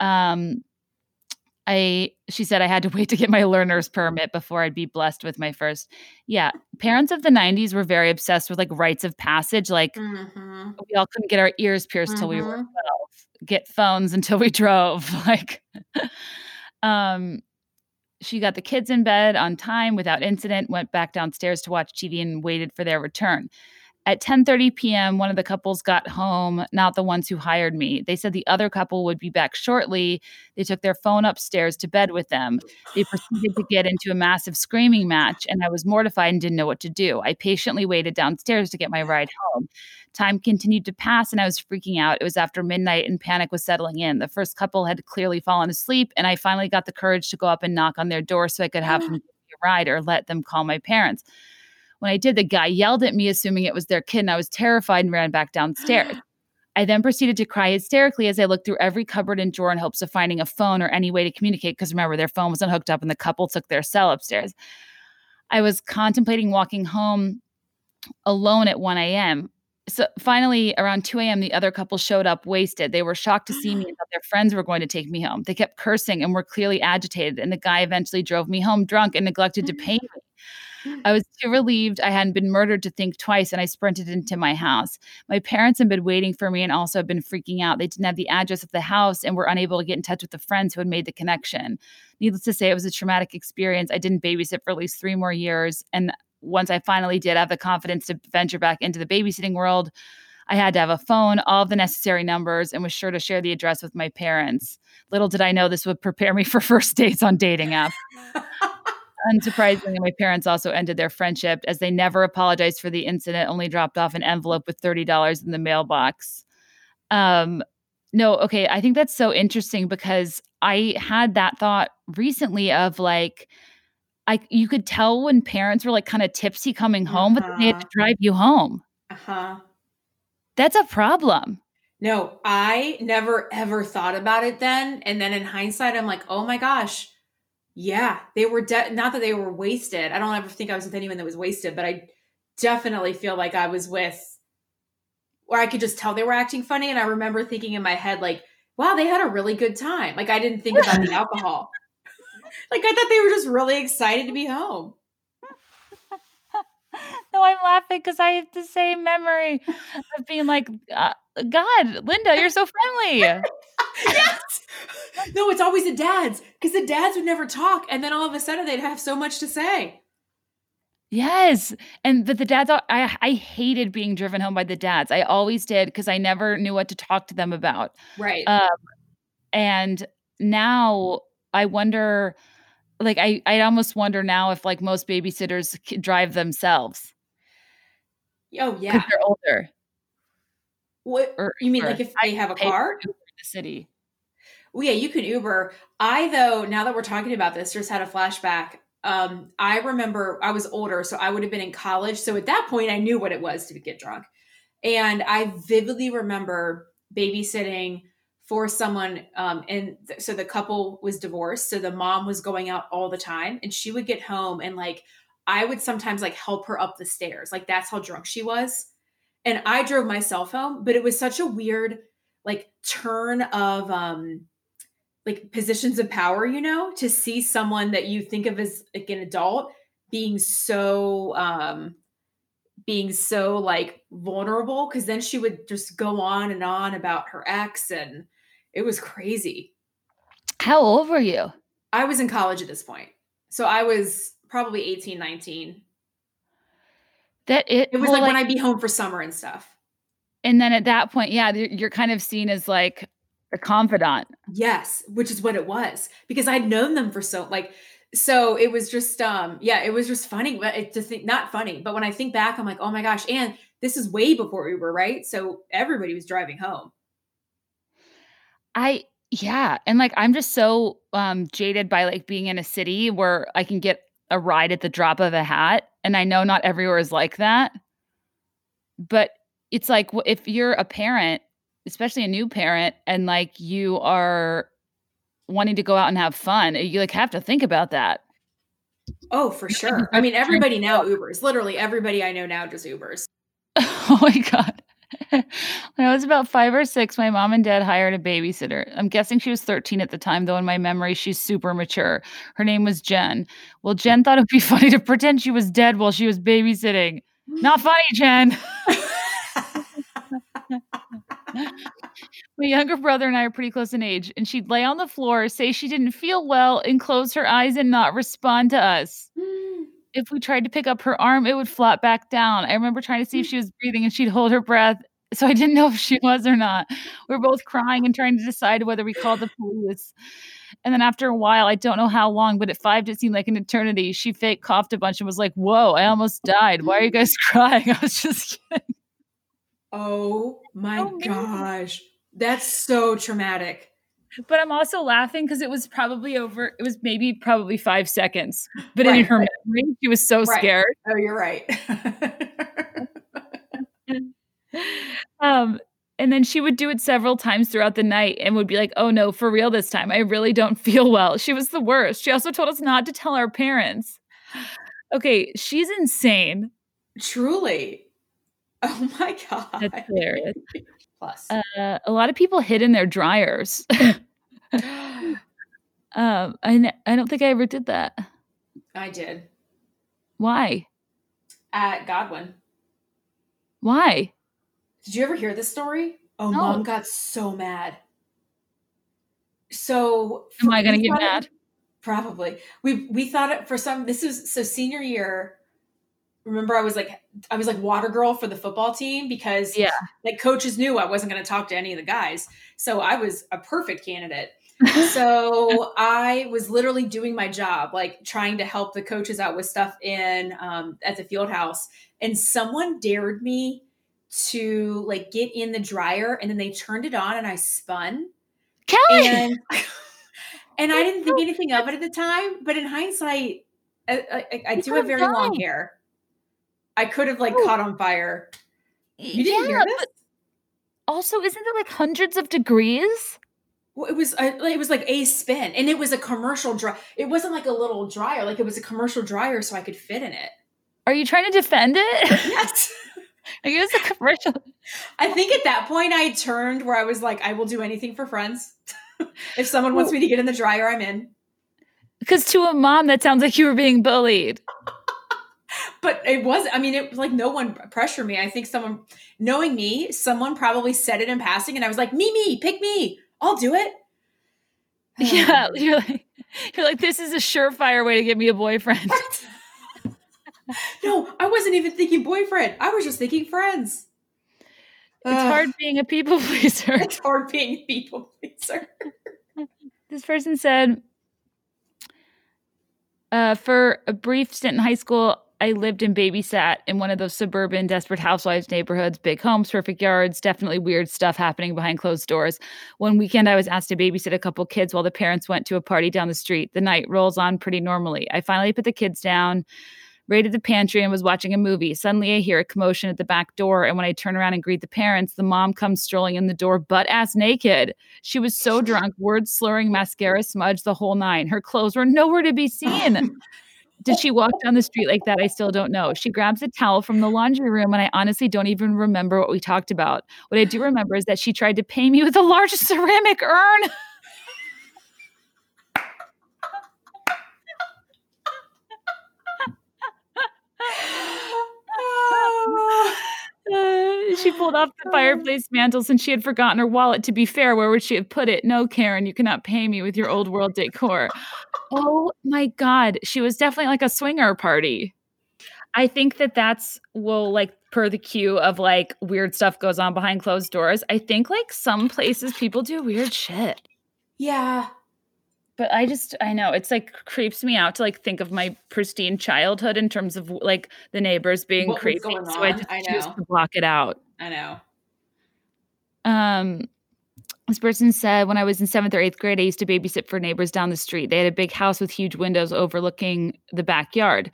Um I she said I had to wait to get my learner's permit before I'd be blessed with my first. Yeah, parents of the 90s were very obsessed with like rites of passage like Mhm. we all couldn't get our ears pierced till we were 12 Mhm. get phones until we drove like um she got the kids in bed on time without incident went back downstairs to watch tv and waited for their return at 10:30 p.m. one of the couples got home not the ones who hired me they said the other couple would be back shortly they took their phone upstairs to bed with them they proceeded to get into a massive screaming match and i was mortified and didn't know what to do i patiently waited downstairs to get my ride home Time continued to pass and I was freaking out. It was after midnight and panic was settling in. The first couple had clearly fallen asleep, and I finally got the courage to go up and knock on their door so I could have ah. them give me a ride or let them call my parents. When I did, the guy yelled at me, assuming it was their kid, and I was terrified and ran back downstairs. I then proceeded to cry hysterically as I looked through every cupboard and drawer in hopes of finding a phone or any way to communicate. Because remember, their phone wasn't hooked up and the couple took their cell upstairs. I was contemplating walking home alone at 1 a.m. So finally, around 2 a.m., the other couple showed up wasted. They were shocked to see me and thought their friends were going to take me home. They kept cursing and were clearly agitated. And the guy eventually drove me home drunk and neglected to pay mm. me. Hmm. I was too relieved I hadn't been murdered to think twice, and I sprinted into my house. My parents had been waiting for me and also had been freaking out. They didn't have the address of the house and were unable to get in touch with the friends who had made the connection. Needless to say, it was a traumatic experience. I didn't babysit for at least three more years. And once I finally did have the confidence to venture back into the babysitting world, I had to have a phone, all the necessary numbers, and was sure to share the address with my parents. Little did I know this would prepare me for first dates on dating apps. unsurprisingly, my parents also ended their friendship as they never apologized for the incident, only dropped off an envelope with $30 in the mailbox. Um, no, okay. I think that's so interesting because I had that thought recently of like, I you could tell when parents were like kind of tipsy coming home, but they had to Uh-huh. drive you home. Uh-huh. That's a problem. No, I never ever thought about it then. And then in hindsight, I'm like, oh my gosh, yeah, they were de- not that they were wasted. I don't ever think I was with anyone that was wasted, but I definitely feel like I was with where I could just tell they were acting funny. And I remember thinking in my head, like, wow, they had a really good time. Like I didn't think about the alcohol. like I thought they were just really excited to be home. No, I'm laughing because I have the same memory of being like, uh, God, Linda, you're so friendly. Yes. No, it's always the dads because the dads would never talk, and then all of a sudden they'd have so much to say. Yes. And but the dads, I I hated being driven home by the dads. I always did because I never knew what to talk to them about. Right. Um, and now I wonder, like I I almost wonder now if like most babysitters drive themselves oh yeah. they're older. What Or you mean? Like if they have a car? In the city. Well, yeah, you can Uber. I though, now that we're talking about this, just had a flashback. Um, I remember I was older, so I would have been in college. So at that point, I knew what it was to get drunk, and I vividly remember babysitting for someone. Um, and th- so the couple was divorced, so the mom was going out all the time, and she would get home and like I would sometimes like help her up the stairs. Like that's how drunk she was. And I drove myself home, but it was such a weird like turn of um like positions of power, you know, to see someone that you think of as like an adult being so um being so like vulnerable because then she would just go on and on about her ex and it was crazy. How old were you? I was in college at this point. So I was probably 18, 19. That it, It was well, like, when I'd be home for summer and stuff. and then at that point, yeah, you're kind of seen as like a confidant. Yes, which is what it was because I'd known them for so like so it was just um yeah, it was just funny. But it just not funny, but when I think back, I'm like, oh my gosh, and this is way before Uber, right? So everybody was driving home. I yeah, and like I'm just so um jaded by like being in a city where I can get a ride at the drop of a hat and I know not everywhere is like that. But it's like if you're a parent, especially a new parent and like you are wanting to go out and have fun, you like have to think about that. Oh, for sure. I mean, everybody now Ubers. Literally everybody I know now just Ubers. Oh my god. when I was about five or six, my mom and dad hired a babysitter. I'm guessing she was 13 at the time, though in my memory, she's super mature. Her name was Jen. Well, Jen thought it would be funny to pretend she was dead while she was babysitting. Not funny, Jen. My younger brother and I are pretty close in age, and she'd lay on the floor, say she didn't feel well, and close her eyes and not respond to us. If we tried to pick up her arm, it would flop back down. I remember trying to see if she was breathing, and she'd hold her breath. So I didn't know if she was or not. We were both crying and trying to decide whether we called the police. And then after a while, I don't know how long, but at five, it seemed like an eternity. She fake coughed a bunch and was like, Whoa, I almost died. Why are you guys crying? I was just kidding. Oh my mean. gosh. That's so traumatic. But I'm also laughing because it was probably over, it was maybe probably five seconds. But in her right. memory, she was so Right. scared. Oh, you're right. Um, and then she would do it several times throughout the night and would be like, oh no, for real this time. I really don't feel well. She was the worst. She also told us not to tell our parents. Okay, she's insane. Truly. Oh my god. That's hilarious. Plus. Uh, a lot of people hid in their dryers. um, I, I don't think I ever did that. I did. Why? At Godwin. Why? Did you ever hear this story? Oh, No. mom got so mad. So Am I going to get it- mad? Probably. We we thought it for some this is so senior year. Remember I was like I was like water girl for the football team because Yeah. like coaches knew I wasn't going to talk to any of the guys. So I was a perfect candidate. so I was literally doing my job, like trying to help the coaches out with stuff in um, at the field house, and someone dared me to like get in the dryer, and then they turned it on, and I spun. Kelly. And and I didn't think anything of it at the time, but in hindsight, I, I, I do have very long hair. I could have like caught on fire. You didn't yeah, hear this? also, isn't it like hundreds of degrees? Well, it was uh, it was like a spin, and it was a commercial dry. It wasn't like a little dryer; like it was a commercial dryer, so I could fit in it. Are you trying to defend it? Yes, I guess a commercial. I think at that point I turned where I was like, I will do anything for friends. if someone wants me to get in the dryer, I'm in. Because to a mom, that sounds like you were being bullied. But it was, I mean, it was like no one pressured me. I think someone, knowing me, someone probably said it in passing, and I was like, me, me, pick me. I'll do it. Yeah, you're like, you're like, this is a surefire way to get me a boyfriend. no, I wasn't even thinking boyfriend. I was just thinking friends. It's hard being a people pleaser. It's hard being a people pleaser. This person said, uh, for a brief stint in high school, I lived and babysat in one of those suburban Desperate Housewives neighborhoods, big homes, perfect yards, definitely weird stuff happening behind closed doors. One weekend, I was asked to babysit a couple kids while the parents went to a party down the street. The night rolls on pretty normally. I finally put the kids down, raided the pantry, and was watching a movie. Suddenly, I hear a commotion at the back door, and when I turn around and greet the parents, the mom comes strolling in the door, butt ass naked. She was so drunk, words slurring, mascara smudged, the whole nine. Her clothes were nowhere to be seen. Did she walk down the street like that? I still don't know. She grabs a towel from the laundry room, and I honestly don't even remember what we talked about. What I do remember is that she tried to pay me with a large ceramic urn. Uh, she pulled off the fireplace mantles since she had forgotten her wallet. To be fair, where would she have put it? No, Karen, you cannot pay me with your old world decor. Oh my God. She was definitely like a swinger party. I think that that's, well, like per the cue of like weird stuff goes on behind closed doors. I think like some places people do weird shit. Yeah. But I just, I know it's like creeps me out to like think of my pristine childhood in terms of like the neighbors being What creepy. So I just I choose to block it out. I know. Um, this person said, when I was in seventh or eighth grade, I used to babysit for neighbors down the street. They had a big house with huge windows overlooking the backyard,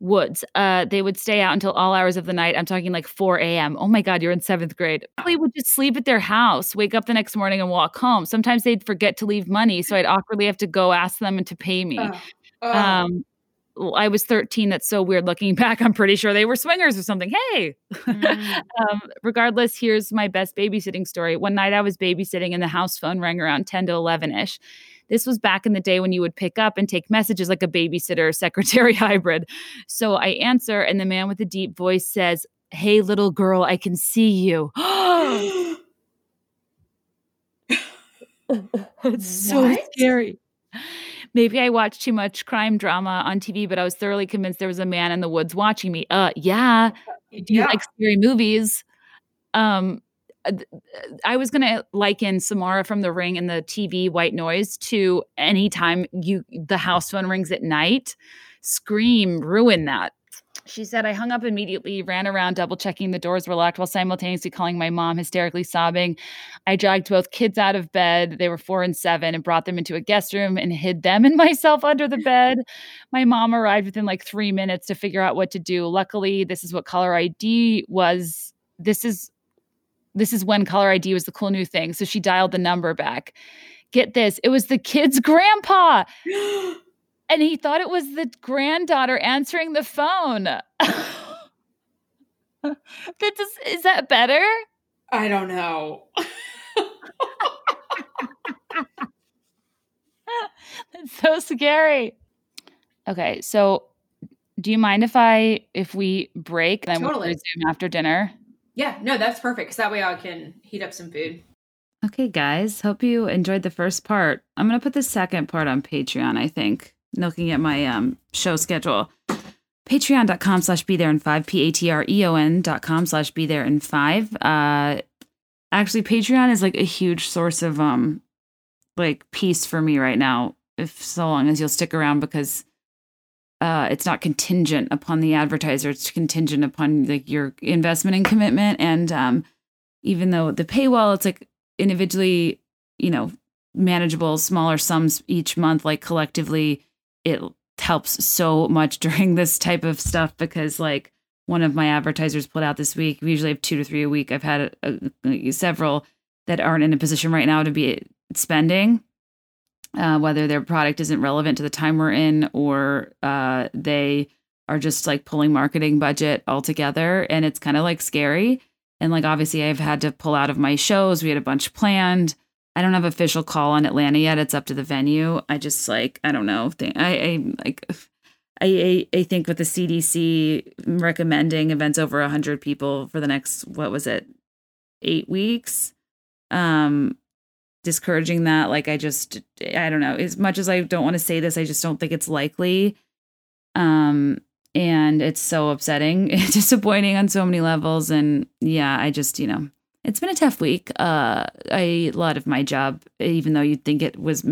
woods. Uh, they would stay out until all hours of the night. I'm talking like 4 a.m. Oh my God, you're in seventh grade. They would just sleep at their house, wake up the next morning and walk home. Sometimes they'd forget to leave money. So I'd awkwardly have to go ask them to pay me. Oh, oh. Um, I was 13. That's so weird looking back. I'm pretty sure they were swingers or something. Hey, Mm. um, regardless, here's my best babysitting story. One night I was babysitting and the house phone rang around 10 to 11 ish. This was back in the day when you would pick up and take messages like a babysitter secretary hybrid. So I answer, and the man with the deep voice says, Hey, little girl, I can see you. it's so What? scary. Maybe I watched too much crime drama on TV, but I was thoroughly convinced there was a man in the woods watching me. Uh, yeah. Do you like scary movies? Um, uh, I was gonna liken Samara from The Ring and the TV white noise to anytime you the house phone rings at night. Scream, ruin that. She said, I hung up immediately, ran around double checking the doors were locked while simultaneously calling my mom, hysterically sobbing. I dragged both kids out of bed. They were four and seven and brought them into a guest room and hid them and myself under the bed. My mom arrived within like three minutes to figure out what to do. Luckily, this is what caller ID was. This is this is when caller ID was the cool new thing. So she dialed the number back. Get this, it was the kid's grandpa. And he thought it was the granddaughter answering the phone. that does, is that better? I don't know. That's so scary. Okay, so do you mind if I if we break and then we'll resume after dinner? Yeah, no, that's perfect because that way I can heat up some food. Okay, guys, hope you enjoyed the first part. I'm gonna put the second part on Patreon, I think. Looking at my um show schedule. Patreon.com slash be there in five, P-A-T-R-E-O-N dot com slash be there in five. Uh actually Patreon is like a huge source of um like peace for me right now if so long as you'll stick around because uh, it's not contingent upon the advertiser it's contingent upon like your investment and commitment and um, even though the paywall it's like individually you know manageable smaller sums each month like collectively it helps so much during this type of stuff because like one of my advertisers put out this week we usually have two to three a week. I've had a, a, several that aren't in a position right now to be spending uh, whether their product isn't relevant to the time we're in or uh, they are just like pulling marketing budget altogether. And it's kind of like scary. And like obviously i've had to pull out of my shows. We had a bunch planned i don't have official call on atlanta yet it's up to the venue i just like i don't know I, I like I, I think with the cdc recommending events over 100 people for the next what was it eight weeks um discouraging that. Like I just I don't know. As much as I don't want to say this, I just don't think it's likely. Um and it's so upsetting, disappointing on so many levels and yeah, I just, you know, it's been a tough week. Uh a lot of my job even though you'd think it was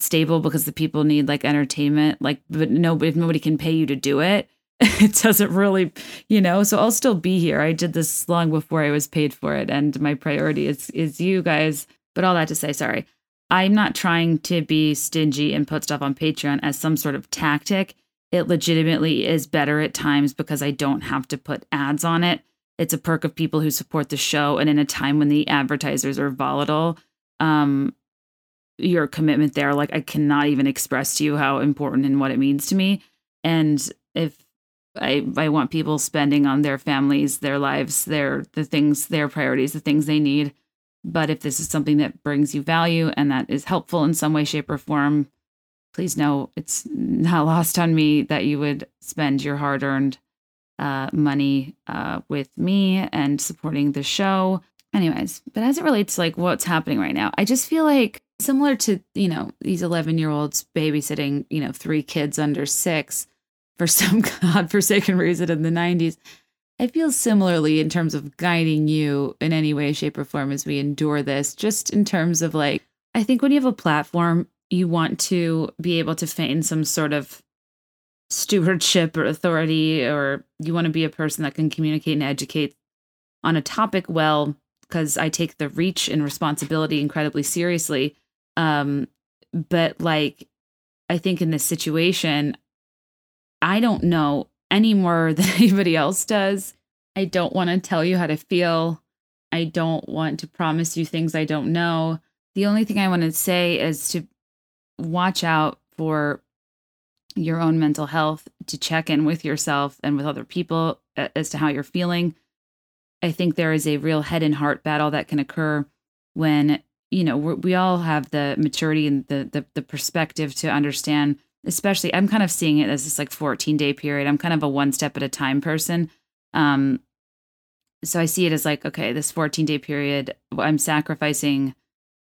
stable because the people need like entertainment like but no if nobody can pay you to do it it doesn't really you know so i'll still be here i did this long before i was paid for it and my priority is is you guys but all that to say, sorry, I'm not trying to be stingy and put stuff on Patreon as some sort of tactic. It legitimately is better at times because I don't have to put ads on it. It's a perk of people who support the show. And in a time when the advertisers are volatile, um, your commitment there, like I cannot even express to you how important and what it means to me. And if I, I want people spending on their families, their lives, their the things, their priorities, the things they need but if this is something that brings you value and that is helpful in some way, shape, or form, please know it's not lost on me that you would spend your hard earned uh, money uh, with me and supporting the show. Anyways, but as it relates to like what's happening right now, I just feel like similar to, you know, these 11 year olds babysitting, you know, three kids under six for some godforsaken reason in the 90s. I feel similarly in terms of guiding you in any way, shape, or form as we endure this, just in terms of like, I think when you have a platform, you want to be able to feign some sort of stewardship or authority, or you want to be a person that can communicate and educate on a topic well, because I take the reach and responsibility incredibly seriously. Um, but like, I think in this situation, I don't know any more than anybody else does. I don't want to tell you how to feel. I don't want to promise you things I don't know. The only thing I want to say is to watch out for your own mental health, to check in with yourself and with other people as to how you're feeling. I think there is a real head and heart battle that can occur when you know we all have the maturity and the, the the perspective to understand especially I'm kind of seeing it as this like 14 day period. I'm kind of a one step at a time person. Um, so I see it as like, okay, this 14 day period, I'm sacrificing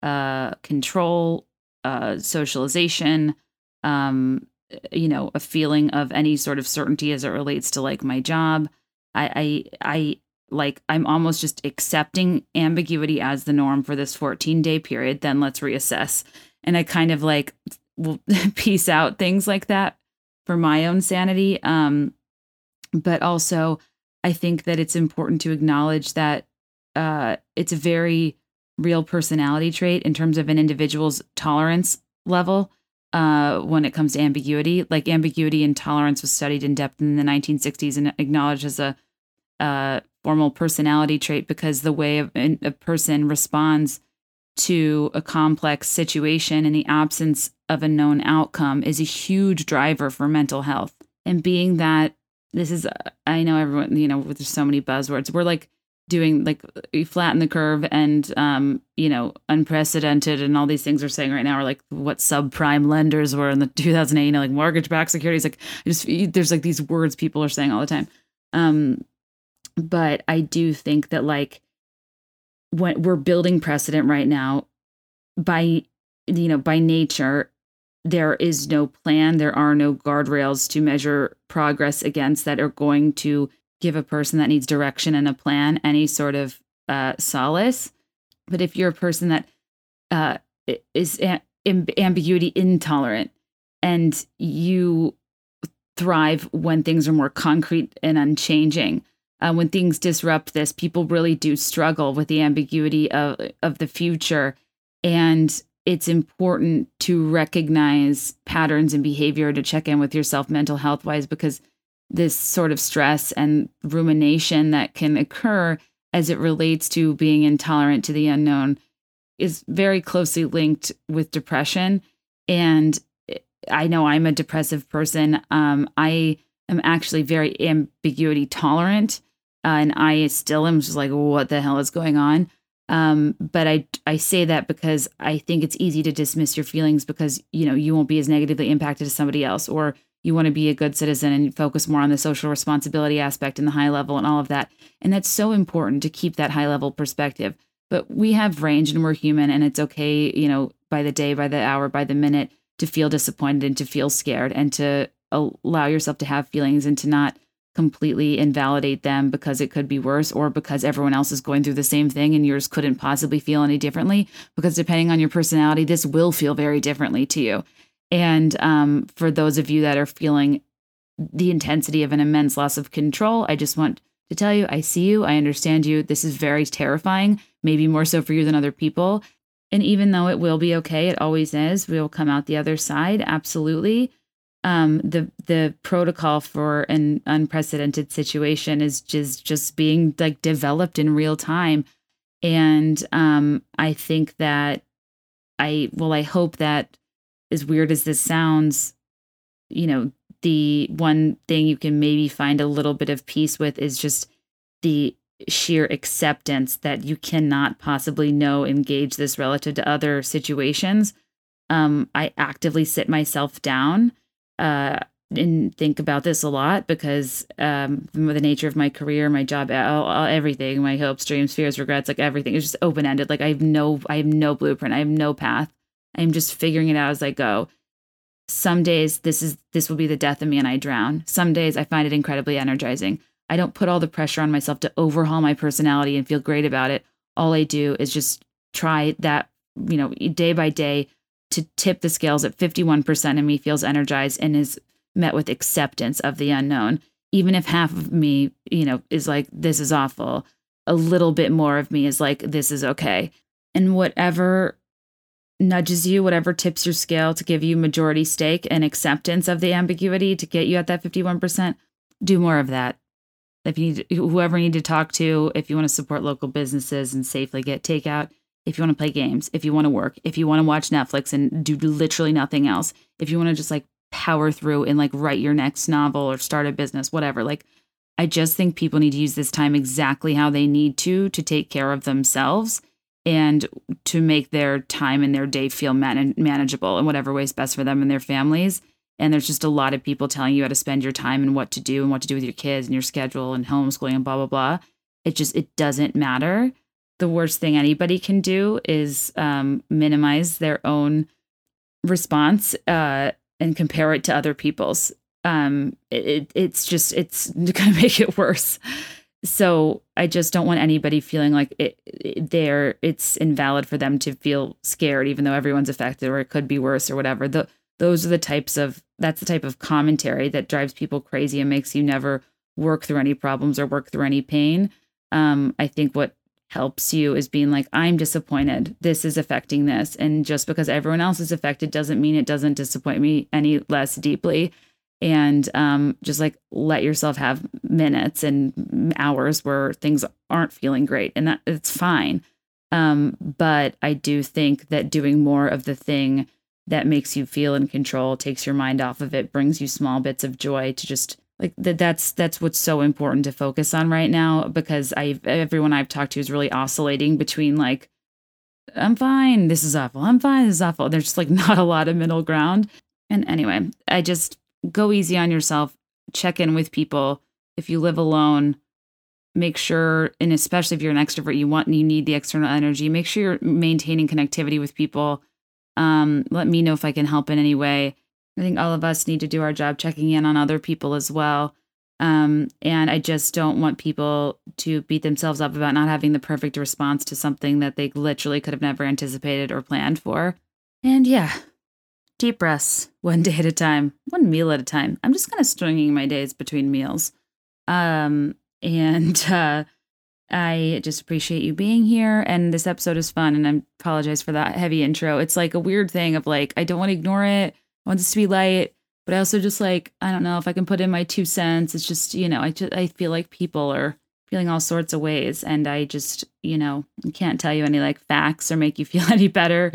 uh, control, uh, socialization, um, you know, a feeling of any sort of certainty as it relates to like my job. I, I, I like, I'm almost just accepting ambiguity as the norm for this 14 day period. Then let's reassess. And I kind of like will piece out things like that for my own sanity. Um, but also, I think that it's important to acknowledge that uh, it's a very real personality trait in terms of an individual's tolerance level uh, when it comes to ambiguity. Like ambiguity and tolerance was studied in depth in the 1960s and acknowledged as a uh, formal personality trait because the way a, person responds to a complex situation in the absence of a known outcome is a huge driver for mental health. And being that this is, I know everyone, you know, there's so many buzzwords. We're like doing like flatten the curve and, um, you know, unprecedented and all these things we're saying right now are like what subprime lenders were in the 2008, you know, like mortgage backed securities. Like, just, there's like these words people are saying all the time. Um, but I do think that like when we're building precedent right now by you know by nature there is no plan there are no guardrails to measure progress against that are going to give a person that needs direction and a plan any sort of uh, solace but if you're a person that uh, is ambiguity intolerant and you thrive when things are more concrete and unchanging. Uh, when things disrupt this, people really do struggle with the ambiguity of of the future, and it's important to recognize patterns and behavior to check in with yourself mental health wise because this sort of stress and rumination that can occur as it relates to being intolerant to the unknown is very closely linked with depression and I know I'm a depressive person. Um, I am actually very ambiguity tolerant, uh, and I still am just like, what the hell is going on? Um, but I I say that because I think it's easy to dismiss your feelings because you know you won't be as negatively impacted as somebody else, or you want to be a good citizen and focus more on the social responsibility aspect and the high level and all of that. And that's so important to keep that high level perspective. But we have range and we're human, and it's okay, you know, by the day, by the hour, by the minute to feel disappointed and to feel scared and to allow yourself to have feelings and to not completely invalidate them because it could be worse or because everyone else is going through the same thing and yours couldn't possibly feel any differently because depending on your personality this will feel very differently to you and um, for those of you that are feeling the intensity of an immense loss of control i just want to tell you i see you i understand you this is very terrifying maybe more so for you than other people and even though it will be okay, it always is, we will come out the other side. Absolutely. Um, the the protocol for an unprecedented situation is just just being like developed in real time. And um, I think that I well, I hope that as weird as this sounds, you know, the one thing you can maybe find a little bit of peace with is just the sheer acceptance that you cannot possibly know engage this relative to other situations. Um, i actively sit myself down uh, and think about this a lot because um, the nature of my career my job everything my hopes dreams fears regrets like everything is just open-ended. Like i have no i have no blueprint. I have no path i'm just figuring it out as i go some days this is this will be the death of me and i drown some days i find it incredibly energizing I don't put all the pressure on myself to overhaul my personality and feel great about it. All I do is just try that, you know, day by day to tip the scales at 51% of me feels energized and is met with acceptance of the unknown. Even if half of me, you know, is like, this is awful, a little bit more of me is like, this is okay. And whatever nudges you, whatever tips your scale to give you majority stake and acceptance of the ambiguity to get you at that 51%, do more of that if you need whoever you need to talk to, if you want to support local businesses and safely get takeout, if you want to play games, if you want to work, if you want to watch Netflix and do literally nothing else, if you want to just like power through and like write your next novel or start a business, whatever. Like, I just think people need to use this time exactly how they need to to take care of themselves and to make their time and their day feel man- manageable in whatever way is best for them and their families. And there's just a lot of people telling you how to spend your time and what to do and what to do with your kids and your schedule and homeschooling and blah blah blah. It just it doesn't matter. The worst thing anybody can do is um, minimize their own response uh, and compare it to other people's. Um, it, it's just it's gonna make it worse so i just don't want anybody feeling like it, it it's invalid for them to feel scared even though everyone's affected or it could be worse or whatever. The those are the types of that's the type of commentary that drives people crazy and makes you never work through any problems or work through any pain. Um, i think what helps you is being like i'm disappointed. This is affecting this. And just because everyone else is affected doesn't mean it doesn't disappoint me any less deeply and um, just like let yourself have minutes and hours where things aren't feeling great and that it's fine um, but i do think that doing more of the thing that makes you feel in control, takes your mind off of it, brings you small bits of joy to just like that that's that's what's so important to focus on right now because I everyone I've talked to is really oscillating between like I'm fine, this is awful. I'm fine, this is awful. There's just like not a lot of middle ground. And anyway, I just go easy on yourself, check in with people. If you live alone, make sure and especially if you're an extrovert, you want and you need the external energy, make sure you're maintaining connectivity with people um, let me know if I can help in any way. I think all of us need to do our job checking in on other people as well. Um, and I just don't want people to beat themselves up about not having the perfect response to something that they literally could have never anticipated or planned for. And yeah, deep breaths, one day at a time, one meal at a time. I'm just kind of stringing my days between meals. Um, and uh, I just appreciate you being here. And this episode is fun. And I apologize for that heavy intro. It's like a weird thing of like, I don't want to ignore it. I want this to be light but I also just like I don't know if I can put in my two cents. It's just you know I just I feel like people are feeling all sorts of ways, and I just you know can't tell you any like facts or make you feel any better,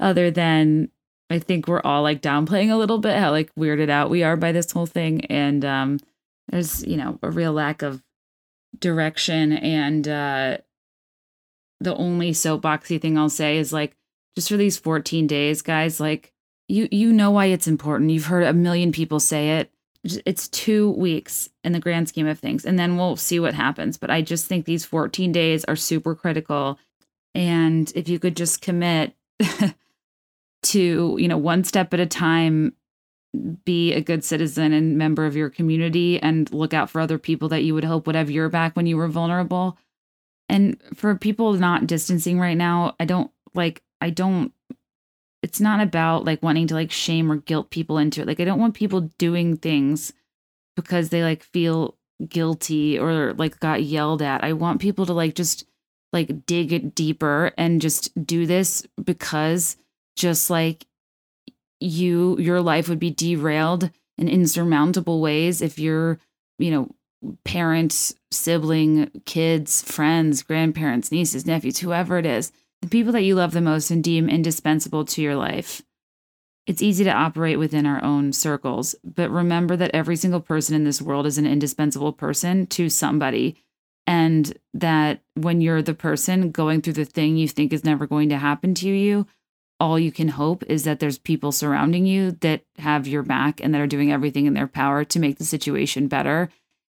other than I think we're all like downplaying a little bit how like weirded out we are by this whole thing, and um, there's you know a real lack of direction and uh the only soapboxy thing I'll say is like just for these 14 days guys like you you know why it's important. You've heard a million people say it. It's 2 weeks in the grand scheme of things and then we'll see what happens. But I just think these 14 days are super critical and if you could just commit to, you know, one step at a time be a good citizen and member of your community and look out for other people that you would hope would have your back when you were vulnerable. And for people not distancing right now, I don't like I don't it's not about like wanting to like shame or guilt people into it. Like I don't want people doing things because they like feel guilty or like got yelled at. I want people to like just like dig it deeper and just do this because just like you your life would be derailed in insurmountable ways if you're, you know, parents, sibling, kids, friends, grandparents, nieces, nephews, whoever it is the people that you love the most and deem indispensable to your life. It's easy to operate within our own circles, but remember that every single person in this world is an indispensable person to somebody. And that when you're the person going through the thing you think is never going to happen to you, all you can hope is that there's people surrounding you that have your back and that are doing everything in their power to make the situation better.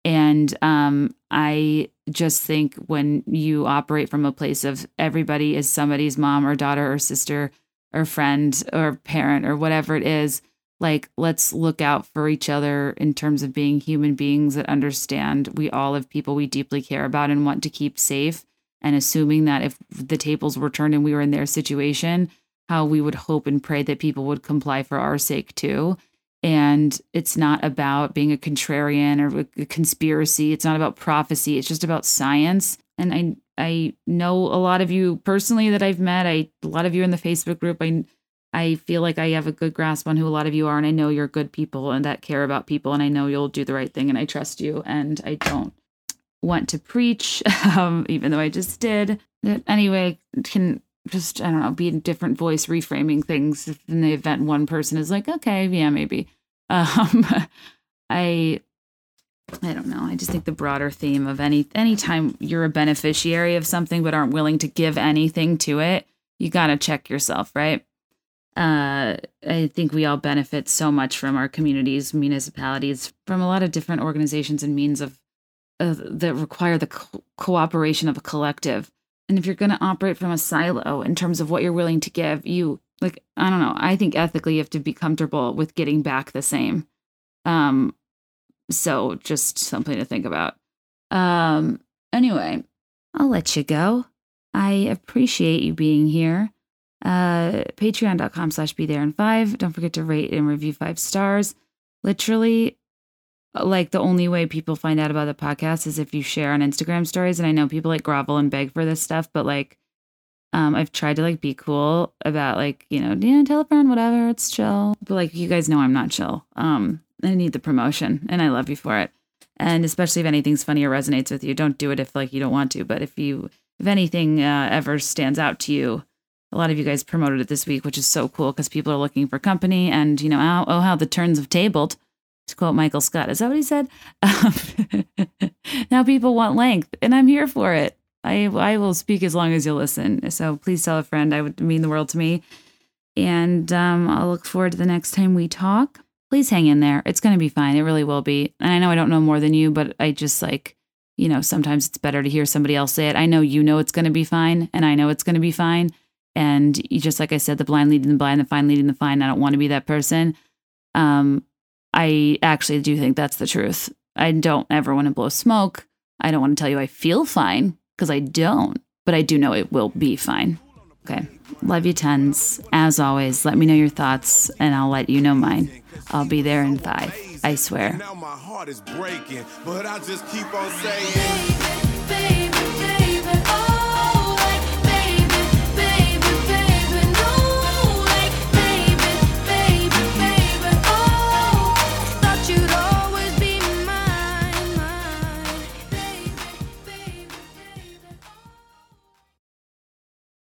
And um, I just think when you operate from a place of everybody is somebody's mom or daughter or sister or friend or parent or whatever it is, like let's look out for each other in terms of being human beings that understand we all have people we deeply care about and want to keep safe. And assuming that if the tables were turned and we were in their situation, how we would hope and pray that people would comply for our sake too. And it's not about being a contrarian or a conspiracy. It's not about prophecy. It's just about science. And i i know a lot of you personally that i've met. I a lot of you in the facebook group. I i feel like i have a good grasp on who a lot of you are and i know you're good people and that care about people and i know you'll do the right thing and i trust you and i don't want to preach um, even though i just did. Anyway can just I don't know, be a different voice reframing things in the event one person is like, okay, yeah, maybe. Um, I I don't know. I just think the broader theme of any anytime you're a beneficiary of something but aren't willing to give anything to it, you got to check yourself, right? Uh, I think we all benefit so much from our communities, municipalities, from a lot of different organizations and means of that require the co- cooperation of a collective. And if you're going to operate from a silo in terms of what you're willing to give, you like I don't know. I think ethically you have to be comfortable with getting back the same. Um so just something to think about. Um anyway, I'll let you go. I appreciate you being here. Uh patreon.com slash be there in five. Don't forget to rate and review five stars. Literally like the only way people find out about the podcast is if you share on Instagram stories. And I know people like grovel and beg for this stuff, but like um, I've tried to like be cool about like, you know, yeah, tell a friend, whatever, it's chill. But like you guys know I'm not chill. Um, I need the promotion and I love you for it. And especially if anything's funny or resonates with you, don't do it if like you don't want to. But if you if anything uh, ever stands out to you, a lot of you guys promoted it this week, which is so cool because people are looking for company and you know, oh, oh how the turns have tabled to quote Michael Scott. Is that what he said? Um, now people want length, and I'm here for it. I I will speak as long as you'll listen. So please tell a friend. I would mean the world to me. And um, I'll look forward to the next time we talk. Please hang in there. It's going to be fine. It really will be. And I know I don't know more than you, but I just like, you know, sometimes it's better to hear somebody else say it. I know you know it's going to be fine, and I know it's going to be fine. And just like I said, the blind leading the blind, the fine leading the fine. I don't want to be that person. Um, I actually do think that's the truth. I don't ever want to blow smoke. I don't want to tell you I feel fine because I don't, but I do know it will be fine. Okay. Love you tons. As always, let me know your thoughts and I'll let you know mine. I'll be there in five. I swear. Now my heart is breaking, but I just keep on saying.